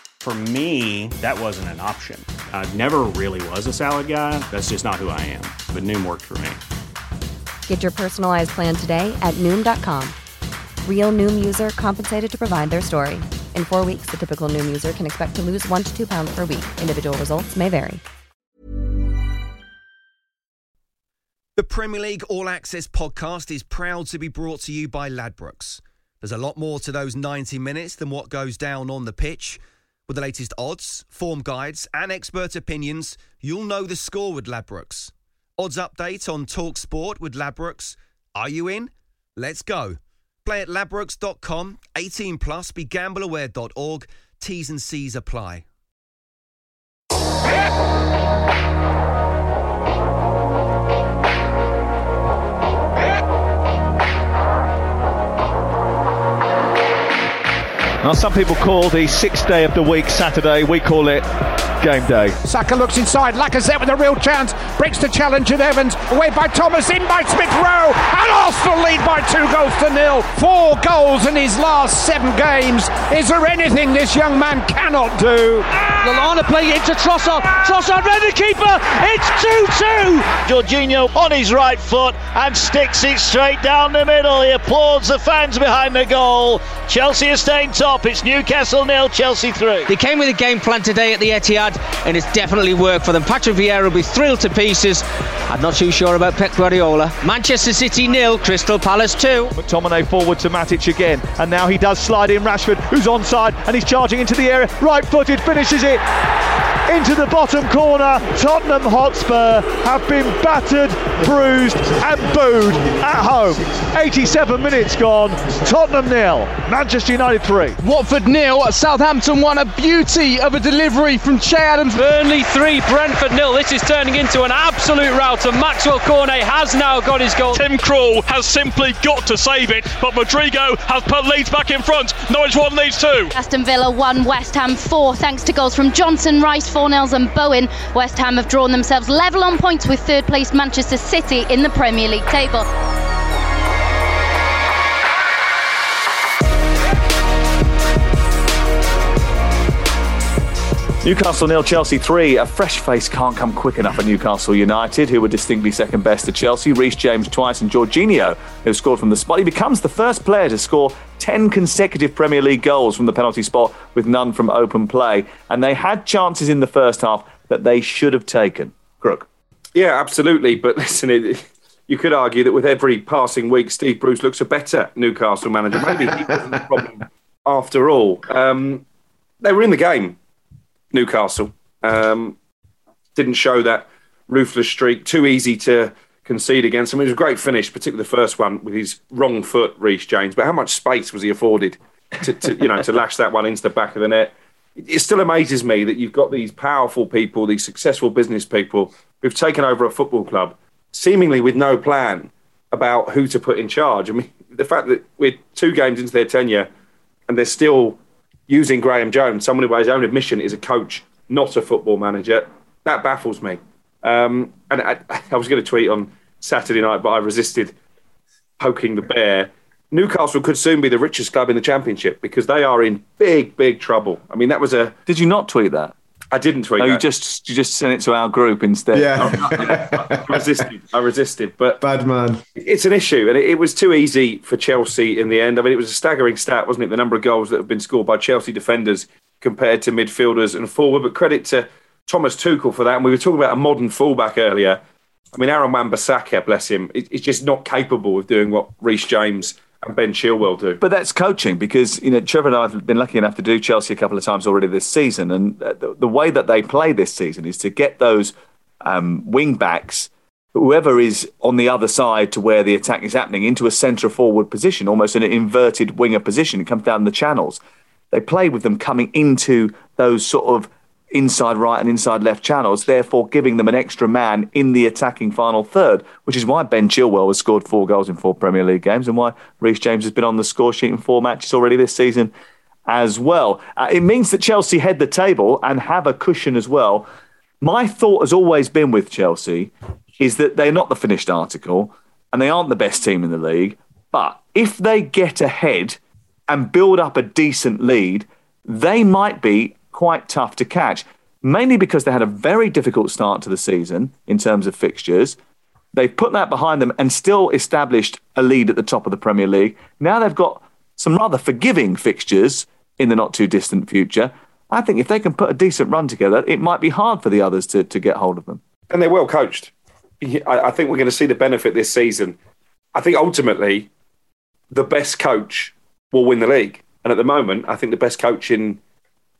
For me, that wasn't an option. I never really was a salad guy. That's just not who I am. But Noom worked for me. Get your personalized plan today at Noom.com. Real Noom user compensated to provide their story. In four weeks, the typical Noom user can expect to lose one to two pounds per week. Individual results may vary. The Premier League All Access podcast is proud to be brought to you by Ladbrokes. There's a lot more to those 90 minutes than what goes down on the pitch. With the latest odds, form guides, and expert opinions, you'll know the score with Ladbrokes. Odds update on Talk Sport with Ladbrokes. Are you in? Let's go. Play at ladbrokes.com, 18 plus, begambleaware.org. T's and C's apply. Now, some people call the sixth day of the week Saturday. We call it game day. Saka looks inside. Lacazette with a real chance. Breaks the challenge of Evans. Away by Thomas. In by Smith Rowe. And Arsenal lead by two goals to nil. Four goals in his last seven games. Is there anything this young man cannot do? Lallana playing into Trossard. Trossard ready to keeper. It's 2 2. Jorginho on his right foot and sticks it straight down the middle. He applauds the fans behind the goal. Chelsea are staying top. It's Newcastle nil, Chelsea 3. They came with a game plan today at the Etihad and it's definitely worked for them. Patrick Vieira will be thrilled to pieces. I'm not too sure about Pep Guardiola. Manchester City nil, Crystal Palace 2. McTominay forward to Matic again, and now he does slide in Rashford, who's onside, and he's charging into the area. Right footed, finishes it it into the bottom corner. Tottenham Hotspur have been battered, bruised, and booed at home. 87 minutes gone. Tottenham nil, Manchester United 3. Watford nil, Southampton won a beauty of a delivery from Che Adams. Burnley 3, Brentford nil. This is turning into an absolute rout, and Maxwell Cornet has now got his goal. Tim Krul has simply got to save it, but Rodrigo has put Leeds back in front. Norwich 1, Leeds 2. Aston Villa 1, West Ham 4, thanks to goals from Johnson, Rice 4 Fornals and Bowen. West Ham have drawn themselves level on points with third place Manchester City in the Premier League table. Newcastle nil, Chelsea three. A fresh face can't come quick enough at Newcastle United, who were distinctly second best to Chelsea. Reece James twice and Jorginho, who scored from the spot. He becomes the first player to score 10 consecutive Premier League goals from the penalty spot with none from open play. And they had chances in the first half that they should have taken. Crook. Yeah, absolutely. But listen, it, you could argue that with every passing week, Steve Bruce looks a better Newcastle manager. Maybe he wasn't the problem after all. Um, they were in the game Newcastle. Um, didn't show that ruthless streak. Too easy to concede against him. It was a great finish, particularly the first one with his wrong foot, Reece James. But how much space was he afforded to, to you know to lash that one into the back of the net? It still amazes me that you've got these powerful people, these successful business people who've taken over a football club, seemingly with no plan about who to put in charge. I mean, the fact that we're two games into their tenure and they're still using Graham Jones, someone who by his own admission is a coach, not a football manager, that baffles me. Um, and I, I was going to tweet on Saturday night, but I resisted poking the bear. Newcastle could soon be the richest club in the championship because they are in big, big trouble. I mean, that was a. Did you not tweet that? I didn't tweet. Oh, no, that. you just you just sent it to our group instead. Yeah, I resisted. I resisted, but bad man. It's an issue, and it, it, was too easy for Chelsea in the end. I mean, it was a staggering stat, wasn't it? The number of goals that have been scored by Chelsea defenders compared to midfielders and forward. But credit to Thomas Tuchel for that. And we were talking about a modern fullback earlier. I mean, Aaron Wan-Bissaka, bless him, is just not capable of doing what Reece James and Ben Chilwell do. But that's coaching because you know Trevor and I have been lucky enough to do Chelsea a couple of times already this season, and the, the way that they play this season is to get those um, wing backs, whoever is on the other side to where the attack is happening, into a centre forward position, almost an inverted winger position. It comes down the channels. They play with them coming into those sort of inside right and inside left channels, therefore giving them an extra man in the attacking final third, which is why Ben Chilwell has scored four goals in four Premier League games and why Reece James has been on the score sheet in four matches already this season as well. Uh, it means that Chelsea head the table and have a cushion as well. My thought has always been with Chelsea is that they're not the finished article and they aren't the best team in the league. But if they get ahead and build up a decent lead, they might be quite tough to catch, mainly because they had a very difficult start to the season in terms of fixtures. They've put that behind them and still established a lead at the top of the Premier League. Now they've got some rather forgiving fixtures in the not too distant future. I think if they can put a decent run together, it might be hard for the others to, to get hold of them. And they're well coached. I, I think we're going to see the benefit this season. I think ultimately, the best coach will win the league. And at the moment, I think the best coach in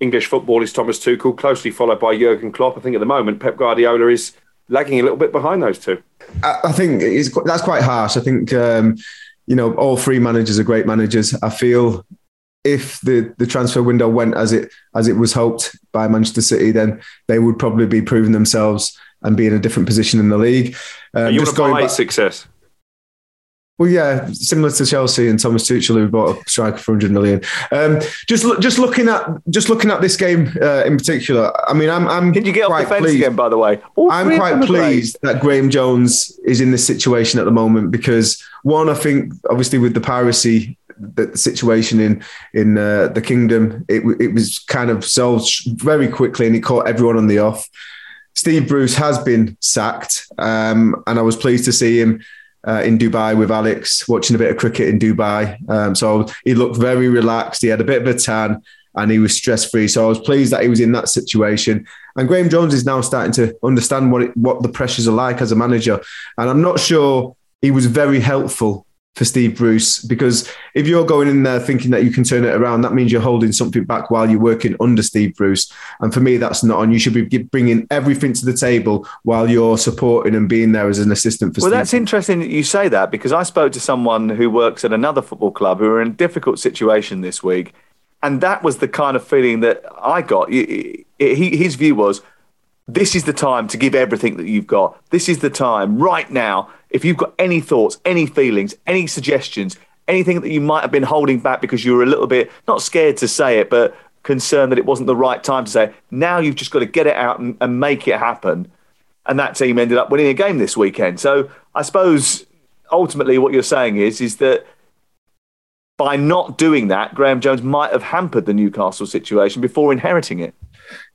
English football is Thomas Tuchel, closely followed by Jurgen Klopp. I think at the moment Pep Guardiola is lagging a little bit behind those two. I, think that's quite harsh. I think um, you know all three managers are great managers. I feel if the, the transfer window went as it as it was hoped by Manchester City, then they would probably be proving themselves and be in a different position in the league. Um, you want to buy success? Well, yeah, similar to Chelsea and Thomas Tuchel, who bought a striker for 100 million. Um, just just looking at just looking at this game uh, in particular, I mean, I'm I'm. Can you get off the fence pleased. again? By the way, All I'm quite pleased great. that Graham Jones is in this situation at the moment because one, I think, obviously with the piracy the situation in in uh, the kingdom, it, it was kind of solved very quickly, and it caught everyone on the off. Steve Bruce has been sacked, um, and I was pleased to see him uh, in Dubai with Alex, watching a bit of cricket in Dubai. Um, so he looked very relaxed. He had a bit of a tan and he was stress free. So I was pleased that he was in that situation. And Graham Jones is now starting to understand what it, what the pressures are like as a manager. And I'm not sure he was very helpful for Steve Bruce because if you're going in there thinking that you can turn it around, that means you're holding something back while you're working under Steve Bruce. And for me, that's not on. You should be bringing everything to the table while you're supporting and being there as an assistant for. Well, Steve that's interesting that you say that because I spoke to someone who works at another football club who are in a difficult situation this week, and that was the kind of feeling that I got. He, his view was this is the time to give everything that you've got. This is the time right now. If you've got any thoughts, any feelings, any suggestions, anything that you might have been holding back because you were a little bit not scared to say it, but concerned that it wasn't the right time to say, now you've just got to get it out and, and make it happen. And that team ended up winning a game this weekend. So I suppose ultimately what you're saying is, is that by not doing that, Graham Jones might have hampered the Newcastle situation before inheriting it.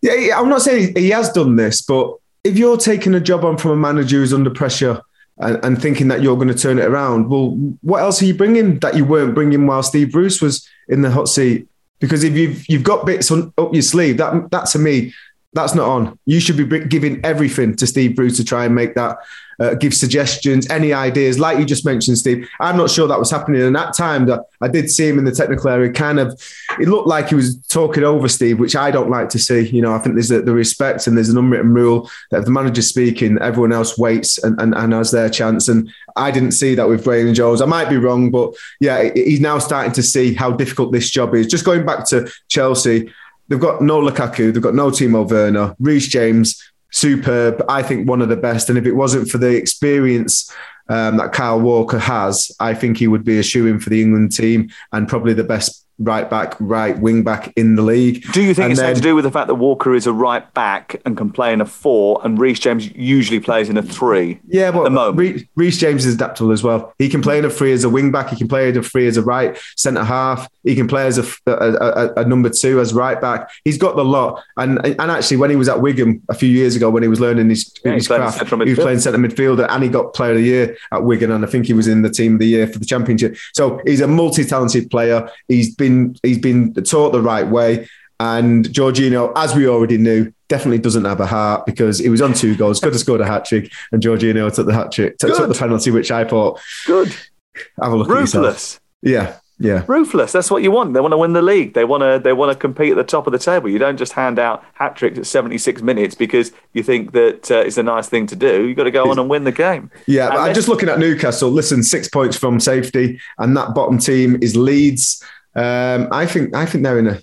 Yeah, I'm not saying he has done this, but if you're taking a job on from a manager who's under pressure and, and, thinking that you're going to turn it around, well, what else are you bringing that you weren't bringing while Steve Bruce was in the hot seat? Because if you've you've got bits on, up your sleeve, that that to me, that's not on. You should be giving everything to Steve Bruce to try and make that uh, give suggestions, any ideas, like you just mentioned, Steve. I'm not sure that was happening. And that time that I did see him in the technical area, kind of, it looked like he was talking over Steve, which I don't like to see. You know, I think there's a, the respect and there's an unwritten rule that if the manager's speaking, everyone else waits and, and, and has their chance. And I didn't see that with Graham Jones. I might be wrong, but yeah, he's now starting to see how difficult this job is. Just going back to Chelsea, they've got no Lukaku, they've got no Timo Werner, Reece James, superb. I think one of the best. And if it wasn't for the experience um, that Kyle Walker has, I think he would be a shoe in for the England team and probably the best right back, right wing back in the league. Do you think and it's then, to do with the fact that Walker is a right back and can play in a four, and Reece James usually plays in a three? Yeah, but at the moment. Reece James is adaptable as well. He can play in a three as a wing back. He can play in a three as a right centre half. He can play as a, a, a, a, number two as right back. He's got the lot. And and actually, when he was at Wigan a few years ago, when he was learning his, Yeah, his he craft, he was playing centre midfielder, and he got Player of the Year at Wigan, and I think he was in the team of the year for the Championship. So he's a multi-talented player. He's been he's been taught the right way. And Jorginho, as we already knew, definitely doesn't have a heart because he was on two goals, could have scored a hat trick, and Jorginho took the hat trick, took, took the penalty, which I thought, Good. have a look at yourself. Ruthless. Yeah, yeah. Ruthless. That's what you want. They want to win the league. They want to. They want to compete at the top of the table. You don't just hand out hat tricks at 76 minutes because you think that uh, it's a nice thing to do. You've got to go on and win the game. Yeah, I'm just looking at Newcastle. Listen, six points from safety, and that bottom team is Leeds. Um, I think I think they're in a,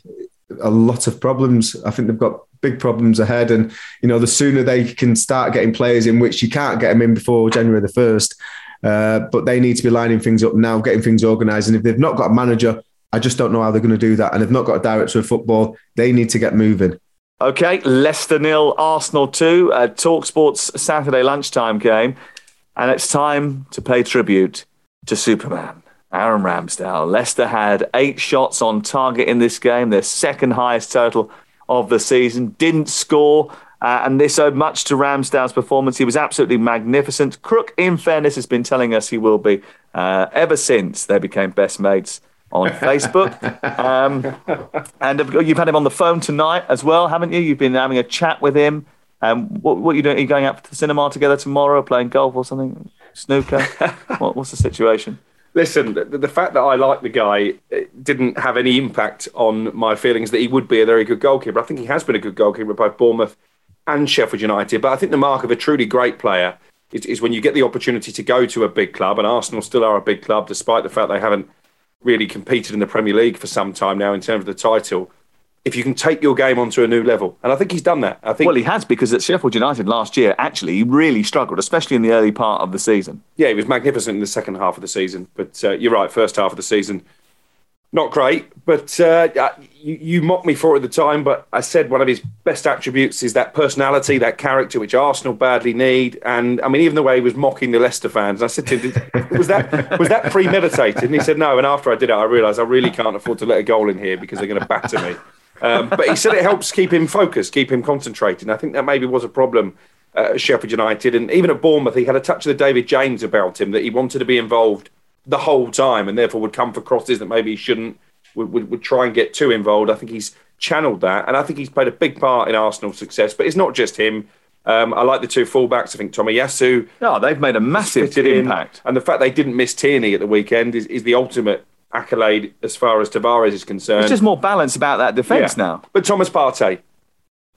a lot of problems. I think they've got big problems ahead, and you know the sooner they can start getting players in, which you can't get them in before January the first, uh, but they need to be lining things up now, getting things organised. And if they've not got a manager, I just don't know how they're going to do that. And they've not got a director of football. They need to get moving. Okay, Leicester nil, Arsenal two. Uh, Talk Sports Saturday lunchtime game, and it's time to pay tribute to Superman. Aaron Ramsdale. Leicester had eight shots on target in this game, their second highest total of the season. Didn't score, uh, and this owed much to Ramsdale's performance. He was absolutely magnificent. Crook, in fairness, has been telling us he will be uh, ever since they became best mates on Facebook. um, and you've had him on the phone tonight as well, haven't you? You've been having a chat with him. Um, what, what are you doing? Are you going out to the cinema together tomorrow, playing golf or something? Snooker? what, what's the situation? Listen, the, the fact that I like the guy eh, didn't have any impact on my feelings that he would be a very good goalkeeper. I think he has been a good goalkeeper both Bournemouth and Sheffield United. But I think the mark of a truly great player is, is when you get the opportunity to go to a big club, and Arsenal still are a big club, despite the fact they haven't really competed in the Premier League for some time now in terms of the title. If you can take your game onto a new level, and I think he's done that. I think Well, he has because at Sheffield United last year, actually, he really struggled, especially in the early part of the season. yeah, he was magnificent in the second half of the season. But uh, you're right, first half of the season, not great. But uh, you, you mocked me for it at the time. But I said one of his best attributes is that personality, that character, which Arsenal badly need. And I mean, even the way he was mocking the Leicester fans, I said to him, "Was that was that premeditated?" And he said, "No." And after I did it, I realised I really can't afford to let a goal in here because they're going to batter me. Um, but he said it helps keep him focused, keep him concentrated. I think that maybe was a problem uh, at Sheffield United. And even at Bournemouth, he had a touch of the David James about him that he wanted to be involved the whole time and therefore would come for crosses that maybe he shouldn't, would, would, would try and get too involved. I think he's channeled that. And I think he's played a big part in Arsenal's success. But it's not just him. Um, I like the two fullbacks. I think Tomiyasu. No, they've made a massive good in. impact. And the fact they didn't miss Tierney at the weekend is, is the ultimate accolade as far as Tavares is concerned. There's just more balance about that defence Yeah. now. But Thomas Partey,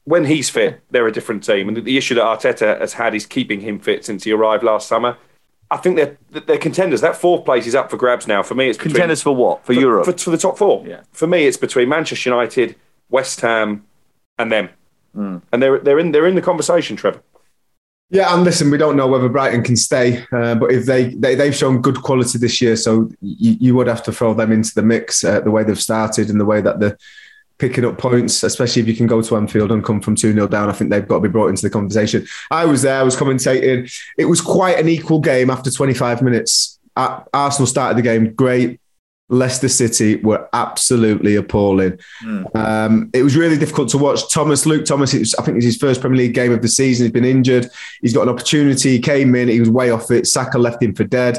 when he's fit, they're a different team. And the, issue that Arteta has had is keeping him fit since he arrived last summer. I think they're they're contenders. That fourth place is up for grabs now. For me, it's between, Contenders for what? For, Europe? for, for the top four. Yeah. For me, it's between Manchester United, West Ham, and them. Hmm. And they're they're in they're in the conversation, Trevor. Yeah, and listen, we don't know whether Brighton can stay, uh, but if they, they they've shown good quality this year, so you, you would have to throw them into the mix uh, the way they've started and the way that they're picking up points, especially if you can go to Anfield and come from 2 0 down. I think they've got to be brought into the conversation. I was there, I was commentating. It was quite an equal game after 25 minutes. Arsenal started the game great. Leicester City were absolutely appalling. Mm. Um, it was really difficult to watch. Thomas, Luke Thomas, was, I think it's his first Premier League game of the season. He's been injured. He's got an opportunity. He came in, he was way off it. Saka left him for dead.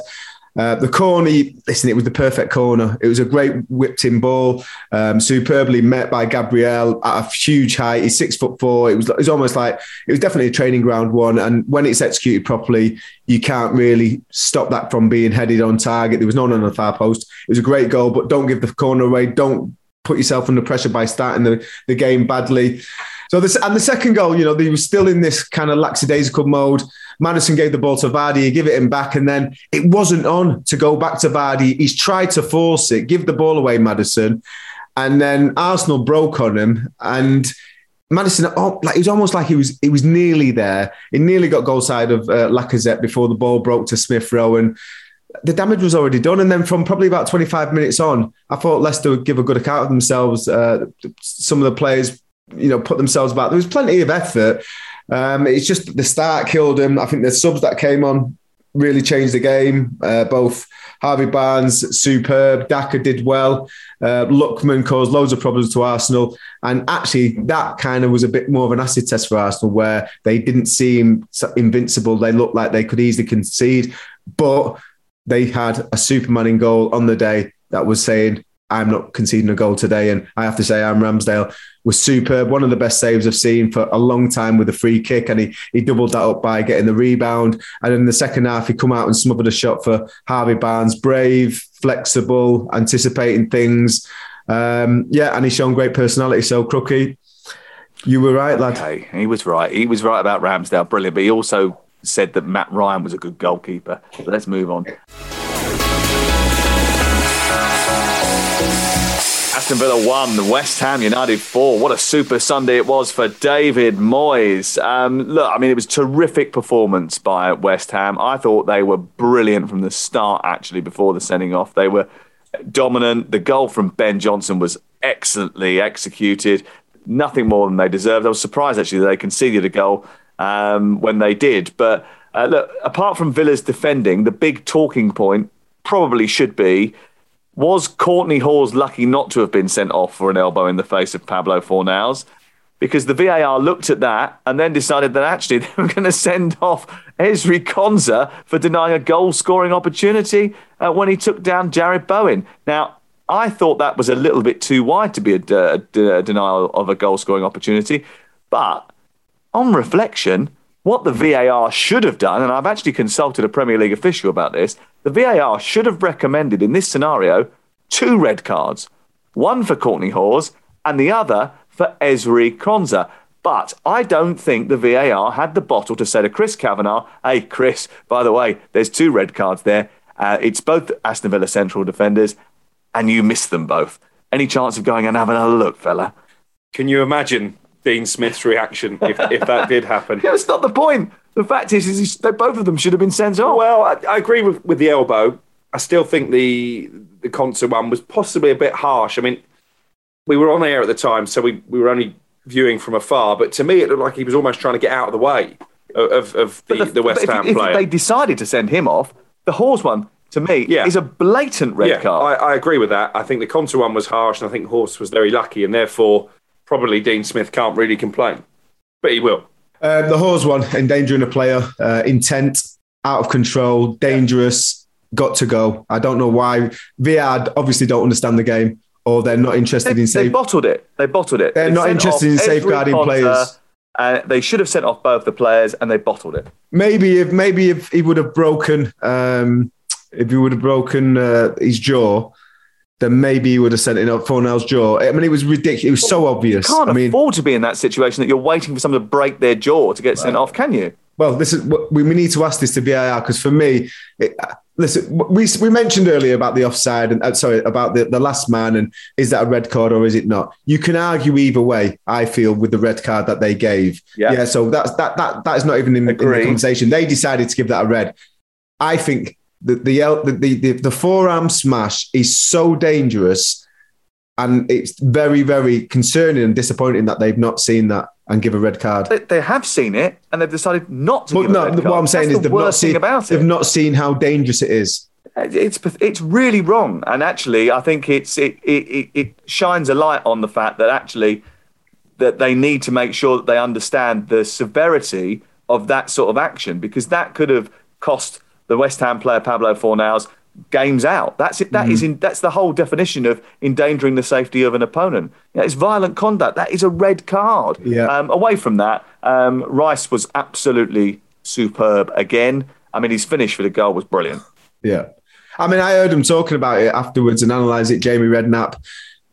Uh, the corner, listen, it was the perfect corner. It was a great whipped in ball, um, superbly met by Gabriel at a huge height. He's six foot four. It was, it was almost like it was definitely a training ground one. And when it's executed properly, you can't really stop that from being headed on target. There was no one on the far post. It was a great goal, but don't give the corner away. Don't put yourself under pressure by starting the, the game badly. So this and the second goal, you know, they were still in this kind of lackadaisical mode. Maddison gave the ball to Vardy, he give it him back, and then it wasn't on to go back to Vardy. He's tried to force it, give the ball away, Maddison. and then Arsenal broke on him and. Maddison, oh, like it was almost like he was he was nearly there. He nearly got goal side of uh, Lacazette before the ball broke to Smith Rowe, and the damage was already done. And then from probably about 25 minutes on, I thought Leicester would give a good account of themselves. Uh, some of the players, you know, put themselves back. There was plenty of effort, um, it's just the start killed him. I think the subs that came on really changed the game. Uh, both Harvey Barnes, superb. Daka did well. Uh, Lookman caused loads of problems to Arsenal. And actually, that kind of was a bit more of an acid test for Arsenal where they didn't seem invincible. They looked like they could easily concede, but they had a Superman in goal on the day that was saying, I'm not conceding a goal today. And I have to say, Aaron Ramsdale was superb. One of the best saves I've seen for a long time with a free kick. And he, he doubled that up by getting the rebound. And in the second half, he come out and smothered a shot for Harvey Barnes. Brave, flexible, anticipating things. Um, yeah, and he's shown great personality. So, Crookie, you were right, lad. Okay, he was right. He was right about Ramsdale. Brilliant. But he also said that Matt Ryan was a good goalkeeper. But let's move on. Aston Villa won, West Ham United four. What a super Sunday it was for David Moyes. Um, look, I mean, it was terrific performance by West Ham. I thought they were brilliant from the start. Actually, before the sending off, they were dominant. The goal from Ben Johnson was excellently executed. Nothing more than they deserved. I was surprised actually that they conceded a goal um, when they did. But uh, look, apart from Villa's defending, the big talking point probably should be was Courtney Hause lucky not to have been sent off for an elbow in the face of Pablo Fornals? Because the VAR looked at that and then decided that actually they were going to send off Ezri Konsa for denying a goal scoring opportunity uh, when he took down Jarrod Bowen. Now, I thought that was a little bit too wide to be a, a, a denial of a goal scoring opportunity. But on reflection, what the VAR should have done, and I've actually consulted a Premier League official about this, the VAR should have recommended in this scenario two red cards, one for Courtney Hause and the other for Ezri Konsa. But I don't think the VAR had the bottle to say to Chris Kavanagh, hey, Chris, by the way, there's two red cards there. Uh, it's both Aston Villa central defenders, and you missed them both. Any chance of going and having a look, fella? Can you imagine Dean Smith's reaction if, if that did happen. Yeah, that's not the point. The fact is, is that both of them should have been sent off. Well, I, I agree with, with the elbow. I still think the the Konsa one was possibly a bit harsh. I mean, we were on air at the time, so we, we were only viewing from afar. But to me, it looked like he was almost trying to get out of the way of, of the, the, the West Ham if, player. If they decided to send him off, the Hause one, to me, yeah. is a blatant red yeah, card. I, I, agree with that. I think the Konsa one was harsh, and I think Hause was very lucky, and therefore probably Dean Smith can't really complain, but he will. Um, the Hause one, endangering a player, uh, intent, out of control, dangerous, got to go. I don't know why. VR obviously don't understand the game or they're not interested they, in safe. They bottled it. They bottled it. They're they not interested in safeguarding players. Uh, they should have sent off both the players, and they bottled it. Maybe if maybe if he would have broken, um, if he would have broken uh, his jaw, then maybe he would have sent it up for Fornal's jaw. I mean, it was ridiculous. It was so obvious. You can't I mean, afford to be in that situation that you're waiting for someone to break their jaw to get sent off, can you? Well, this is we, we need to ask this to VAR because for me, it, listen, we we mentioned earlier about the offside and uh, sorry about the, the last man and is that a red card or is it not? You can argue either way. I feel with the red card that they gave. Yeah. yeah so that's that that that is not even in, in the conversation. They decided to give that a red. I think the the, the the the forearm smash is so dangerous And it's very, very concerning and disappointing that they've not seen that and give a red card. They, they have seen it and they've decided not to. But give no, a red what. I'm saying That's is the they've not seen about it. they've not seen how dangerous it is. Uh, it's it's really wrong, and actually, I think it's it, it it shines a light on the fact that actually that they need to make sure that they understand the severity of that sort of action because that could have cost the West Ham player Pablo Fornals games out. That's it. That is in that's the whole definition of endangering the safety of an opponent. Yeah, it's violent conduct. That is a red card. Yeah. Um, away from that, um, Rice was absolutely superb again. I mean, his finish for the goal was brilliant. Yeah. I mean, I heard him talking about it afterwards and analyze it, Jamie Redknapp.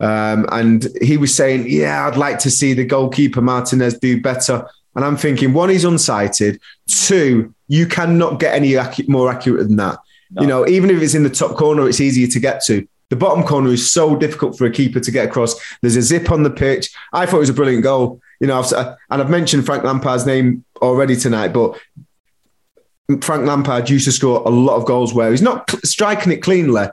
Um, and he was saying, Yeah, I'd like to see the goalkeeper Martinez do better. And I'm thinking, one, he's unsighted. Two, you cannot get any acu- more accurate than that. You know, even if it's in the top corner, it's easier to get to. The bottom corner is so difficult for a keeper to get across. There's a zip on the pitch. I thought it was a brilliant goal. You know, I've, uh, and I've mentioned Frank Lampard's name already tonight, but Frank Lampard used to score a lot of goals where he's not striking it cleanly,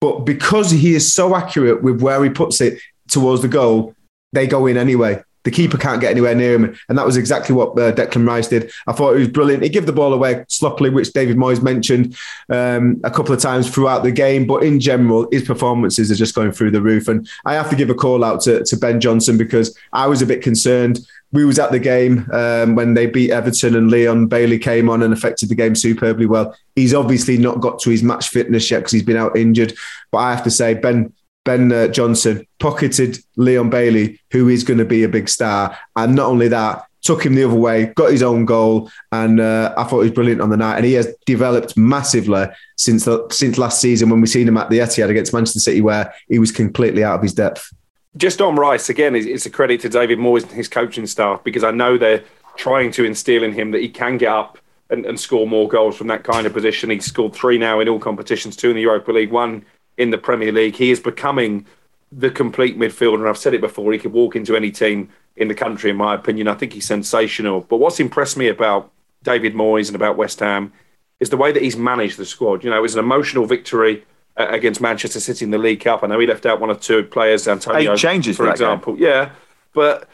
but because he is so accurate with where he puts it towards the goal, they go in anyway. The keeper can't get anywhere near him, and that was exactly what uh, Declan Rice did. I thought it was brilliant. He gave the ball away sloppily, which David Moyes mentioned um, a couple of times throughout the game. But in general, his performances are just going through the roof. And I have to give a call out to, to Ben Johnson because I was a bit concerned. We was at the game um, when they beat Everton and Leon Bailey came on and affected the game superbly well. He's obviously not got to his match fitness yet because he's been out injured. But I have to say, Ben Ben uh, Johnson pocketed Leon Bailey, who is going to be a big star. And not only that, took him the other way, got his own goal, and uh, I thought he was brilliant on the night. And he has developed massively since the, since last season when we seen him at the Etihad against Manchester City, where he was completely out of his depth. Just on Rice, again, it's- a credit to David Moyes and his coaching staff because I know they're trying to instill in him that he can get up and, and score more goals from that kind of position. He's scored three now in all competitions, two in the Europa League, one in the Premier League. He is becoming the complete midfielder. And I've said it before, he could walk into any team in the country, in my opinion. I think he's sensational. But what's impressed me about David Moyes and about West Ham is the way that he's managed the squad. You know, it was an emotional victory uh, against Manchester City in the League Cup. I know he left out one or two players, Antonio, Eight changes for that game. example. Yeah, but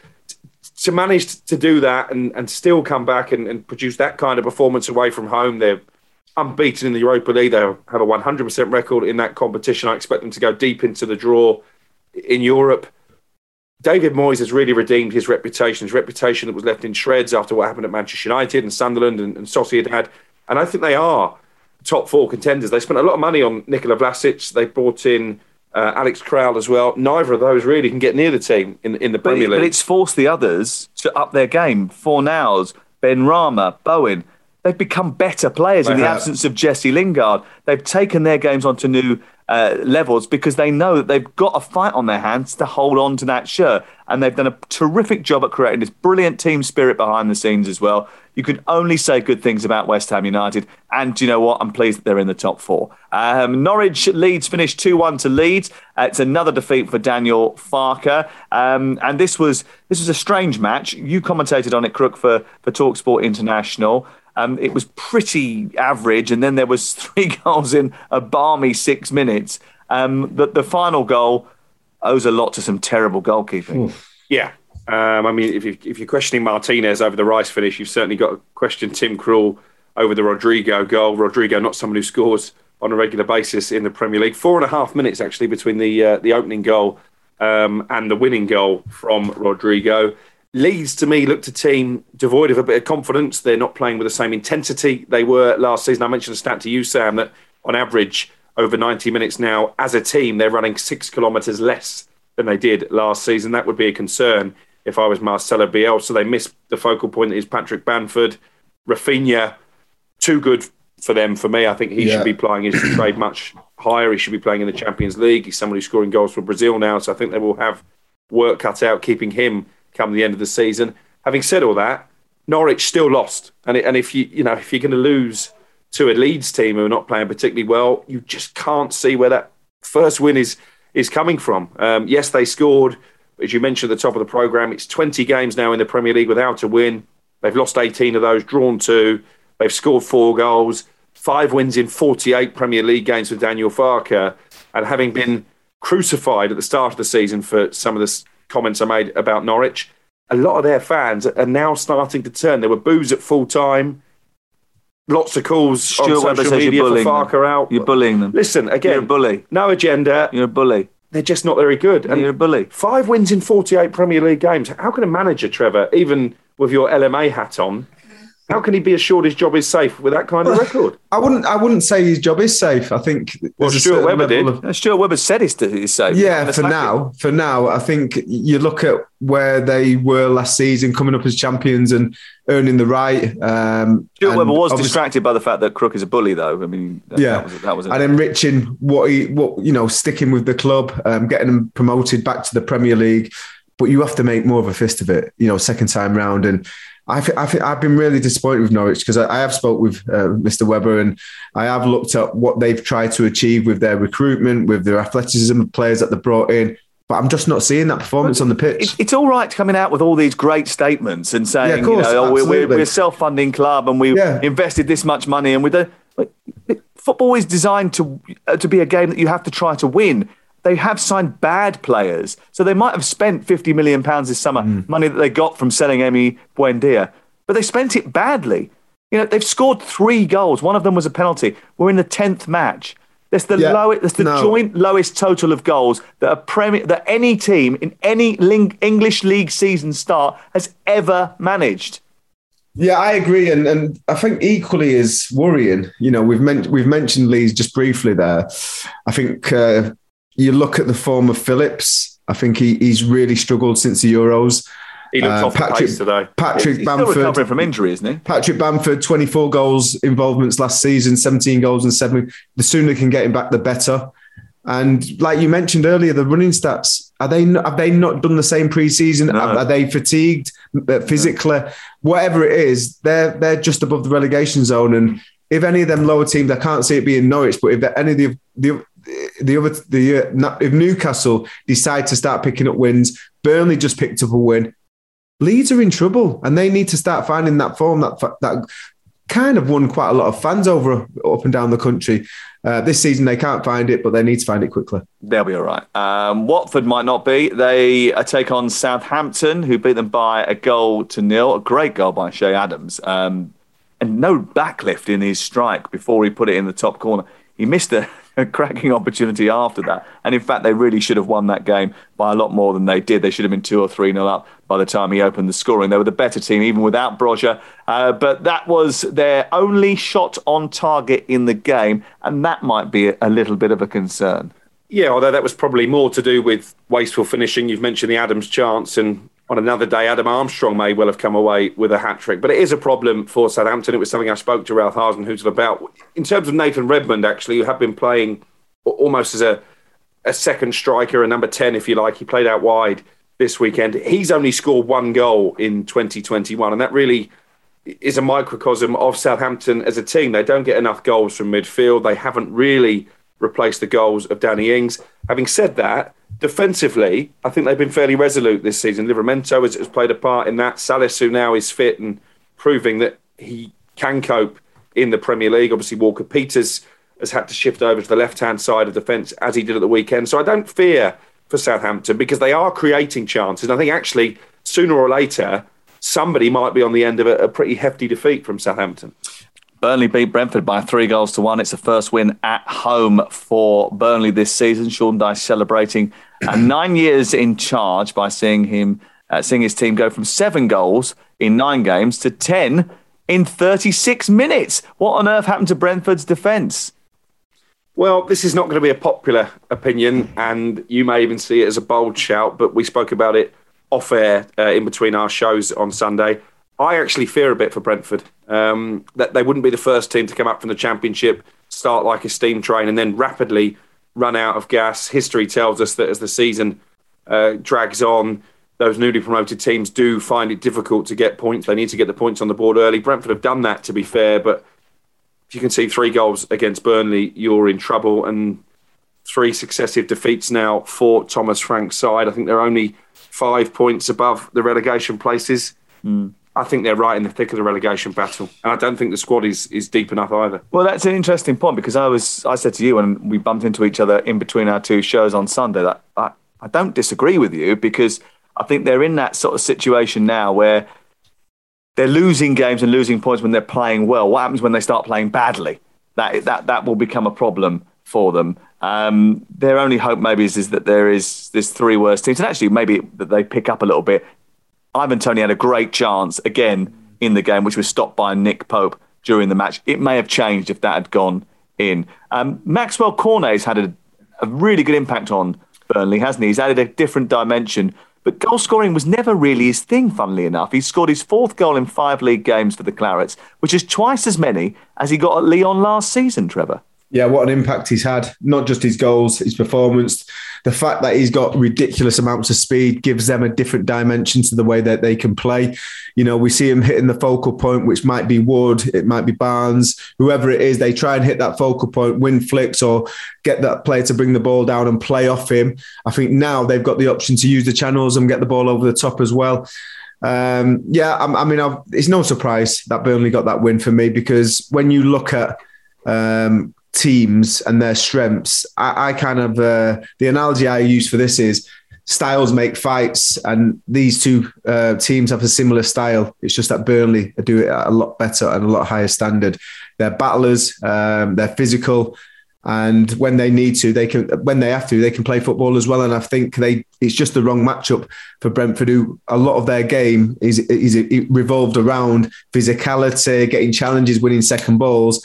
to manage to do that and, and still come back and, and produce that kind of performance away from home, they're unbeaten in the Europa League. They have a 100% record in that competition. I expect them to go deep into the draw in Europe. David Moyes has really redeemed his reputation, his reputation that was left in shreds after what happened at Manchester United and Sunderland and, and Sociedad. And I think they are top four contenders. They spent a lot of money on Nikola Vlasic. They brought in uh, Alex Kral as well. Neither of those really can get near the team in, in the But, Premier League. but it's forced the others to up their game. Fornals, Benrahma, Bowen. They've become better players in the have. absence of Jesse Lingard. They've taken their games onto new uh, levels because they know that they've got a fight on their hands to hold on to that shirt. And they've done a terrific job at creating this brilliant team spirit behind the scenes as well. You can only say good things about West Ham United. And do you know what? I'm pleased that they're in the top four. Um, Norwich Leeds finished 2 1 to Leeds. Uh, it's another defeat for Daniel Farke. Um, and this was this was a strange match. You commentated on it, Crook, for, for Talksport International. Um, it was pretty average, and then there was three goals in a balmy six minutes. Um, the, the final goal owes a lot to some terrible goalkeeping. Yeah. Um, I mean, if, you, if you're questioning Martinez over the Rice finish, you've certainly got to question Tim Krul over the Rodrigo goal. Rodrigo, not someone who scores on a regular basis in the Premier League. Four and a half minutes actually between the uh, the opening goal um, and the winning goal from Rodrigo. Leeds to me looked a team devoid of a bit of confidence. They're not playing with the same intensity they were last season. I mentioned a stat to you, Sam, that on average over 90 minutes now, as a team, they're running six kilometres less than they did last season. That would be a concern if I was Marcelo Bielsa. So they missed the focal point that is Patrick Bamford. Rafinha, too good for them. For me, I think he Yeah. should be playing his trade much higher. He should be playing in the Champions League. He's someone who's scoring goals for Brazil now, so I think they will have work cut out keeping him come the end of the season. Having said all that, Norwich still lost, and it, and if you you know if you're going to lose to a Leeds team who are not playing particularly well, you just can't see where that first win is is coming from. Um, yes, they scored, as you mentioned at the top of the program. It's 20 games now in the Premier League without a win. They've lost 18 of those, drawn two. They've scored four goals, five wins in 48 Premier League games with Daniel Farke, and having been crucified at the start of the season for some of the comments I made about Norwich. A lot of their fans are now starting to turn. There were boos at full time. Lots of calls Stuart on social says you're media for bullying them. Farke out. You're bullying them. Listen, again, You're a bully. no agenda. You're a bully. They're just not very good. And You're a bully. Five wins in 48 Premier League games. How can a manager, Trevor, even with your LMA hat on, how can he be assured his job is safe with that kind of record? I wouldn't. I wouldn't say his job is safe. I think. Well, Stuart certain Webber did. of- Stuart Webber said he's, he's safe. Yeah, for hack now. For now, I think you look at where they were last season, coming up as champions and earning the right. Um, Stuart and Webber was distracted by the fact that Crook is a bully, though. I mean, that, yeah, that was that was it. and enriching what he, what you know, sticking with the club, um, getting them promoted back to the Premier League. But you have to make more of a fist of it, you know, second time round. And I think I think I've been really disappointed with Norwich because I, I have spoke with uh, Mr. Webber and I have looked at what they've tried to achieve with their recruitment, with their athleticism of players that they brought in. But I'm just not seeing that performance on the pitch. It's, it's all right coming out with all these great statements and saying, Yeah, course, you know, oh, we're, we're, self-funding club and we invested this much money and we don't. Football is designed to uh, to be a game that you have to try to win. They have signed bad players, so they might have spent fifty million pounds this summer, Mm. money that they got from selling Emi Buendia, but they spent it badly. You know, they've scored three goals. One of them was a penalty. We're in the tenth match. That's the Yeah, lowest. That's the no. joint lowest total of goals that a premier that any team in any ling- English league season start has ever managed. Yeah, I agree, and and I think equally is worrying. You know, we've men- we've mentioned Leeds just briefly there. I think uh, you look at the form of Phillips. I think he, he's really struggled since the Euros. He looked Uh, off the pace today. Patrick He's still Bamford. recovering from injury, isn't he? Patrick Bamford, 24 goals involvements last season, 17 goals and seven. The sooner they can get him back, the better. And like you mentioned earlier, the running stats are they not, have they not done the same preseason? Are, are they fatigued uh, physically? Whatever it is, they're they're just above the relegation zone. And if any of them lower teams, I can't see it being Norwich, but if any of the the the other the uh, if Newcastle decide to start picking up wins, Burnley just picked up a win. Leeds are in trouble, and they need to start finding that form that that kind of won quite a lot of fans over up and down the country. Uh, this season they can't find it, but they need to find it quickly. They'll be all right. Um, Watford might not be. They uh, take on Southampton, who beat them by a goal to nil. A great goal by Che Adams. Um, and no backlift in his strike before he put it in the top corner. He missed a, a cracking opportunity after that. And in fact, they really should have won that game by a lot more than they did. They should have been two or three nil up by the time he opened the scoring. They were the better team, even without Broja. Uh, but that was their only shot on target in the game. And that might be a, a little bit of a concern. Yeah, although that was probably more to do with wasteful finishing. You've mentioned the Adams chance, and on another day, Adam Armstrong may well have come away with a hat trick. But it is a problem for Southampton. It was something I spoke to Ralph Hasenhüttl about. In terms of Nathan Redmond, actually, who had been playing almost as a, a second striker, a number 10, if you like. He played out wide this weekend. He's only scored one goal in 2021, and that really is a microcosm of Southampton as a team. They don't get enough goals from midfield. They haven't really replaced the goals of Danny Ings. Having said that, defensively, I think they've been fairly resolute this season. Livramento has, has played a part in that. Salis, who now is fit and proving that he can cope in the Premier League. Obviously, Walker Peters has had to shift over to the left hand side of defence as he did at the weekend. So I don't fear for Southampton because they are creating chances. And I think actually, sooner or later, somebody might be on the end of a, a pretty hefty defeat from Southampton. Burnley beat Brentford by three goals to one. It's the first win at home for Burnley this season. Sean Dyche celebrating uh, nine years in charge by seeing him uh, seeing his team go from seven goals in nine games to ten in 36 minutes. What on earth happened to Brentford's defence? Well, this is not going to be a popular opinion, and you may even see it as a bold shout, but we spoke about it off air uh, in between our shows on Sunday. I actually fear a bit for Brentford um, that they wouldn't be the first team to come up from the Championship, start like a steam train, and then rapidly run out of gas. History tells us that as the season uh, drags on, those newly promoted teams do find it difficult to get points. They need to get the points on the board early. Brentford have done that, to be fair, but if you can see three goals against Burnley, you're in trouble. And three successive defeats now for Thomas Frank's side. I think they're only five points above the relegation places. I think they're right in the thick of the relegation battle, and I don't think the squad is, is deep enough either. Well, that's an interesting point because I was I said to you when we bumped into each other in between our two shows on Sunday that I, I don't disagree with you because I think they're in that sort of situation now where they're losing games and losing points when they're playing well. What happens when they start playing badly? That that that will become a problem for them. Um, their only hope maybe is, is that there is this three worst teams, and actually maybe that they pick up a little bit. Ivan Toney had a great chance again in the game, which was stopped by Nick Pope during the match. It may have changed if that had gone in. Um, Maxwell Cornet's had a, a really good impact on Burnley, hasn't he? He's added a different dimension. But goal scoring was never really his thing, funnily enough. He scored his fourth goal in five league games for the Clarets, which is twice as many as he got at Lyon last season, Trevor yeah, what an impact he's had. Not just his goals, his performance. The fact that he's got ridiculous amounts of speed gives them a different dimension to the way that they can play. You know, we see him hitting the focal point, which might be Wood, it might be Barnes, whoever it is. They try and hit that focal point, win flicks, or get that player to bring the ball down and play off him. I think now they've got the option to use the channels and get the ball over the top as well. Um, yeah, I, I mean, I've, it's no surprise that Burnley got that win for me because when you look at um, teams and their strengths. I, I kind of uh, the analogy I use for this is styles make fights, and these two uh, teams have a similar style. It's just that Burnley do it a lot better and a lot higher standard. They're battlers, um, they're physical, and when they need to, they can. When they have to, they can play football as well. And I think they it's just the wrong matchup for Brentford. Who a lot of their game is is revolved around physicality, getting challenges, winning second balls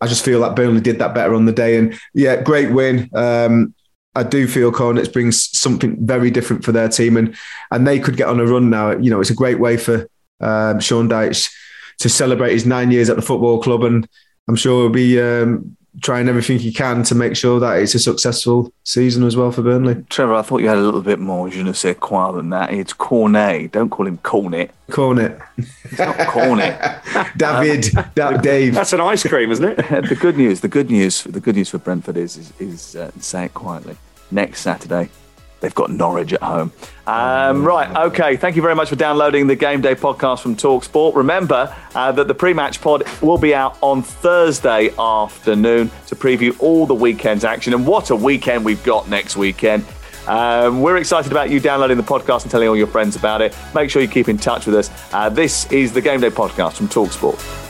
I just feel that Burnley did that better on the day. And yeah, great win. Um, I do feel Cornets brings something very different for their team, and and they could get on a run now. You know, it's a great way for um, Sean Dyche to celebrate his nine years at the football club, and I'm sure he'll be um, trying everything he can to make sure that it's a successful season as well for Burnley. Trevor, I thought you had a little bit more You je ne sais quoi than that. It's Cornet. Don't call him Cornet. Cornet. It's not Cornet. David, da- Dave. That's an ice cream, isn't it? the good news, the good news, the good news for Brentford is, is, is uh, say it quietly. Next Saturday, They've got Norwich at home. Um, right, okay. Thank you very much for downloading the Game Day podcast from Talksport. Remember uh, that the pre match pod will be out on Thursday afternoon to preview all the weekend's action. And what a weekend we've got next weekend. Um, we're excited about you downloading the podcast and telling all your friends about it. Make sure you keep in touch with us. Uh, this is the Game Day podcast from Talksport.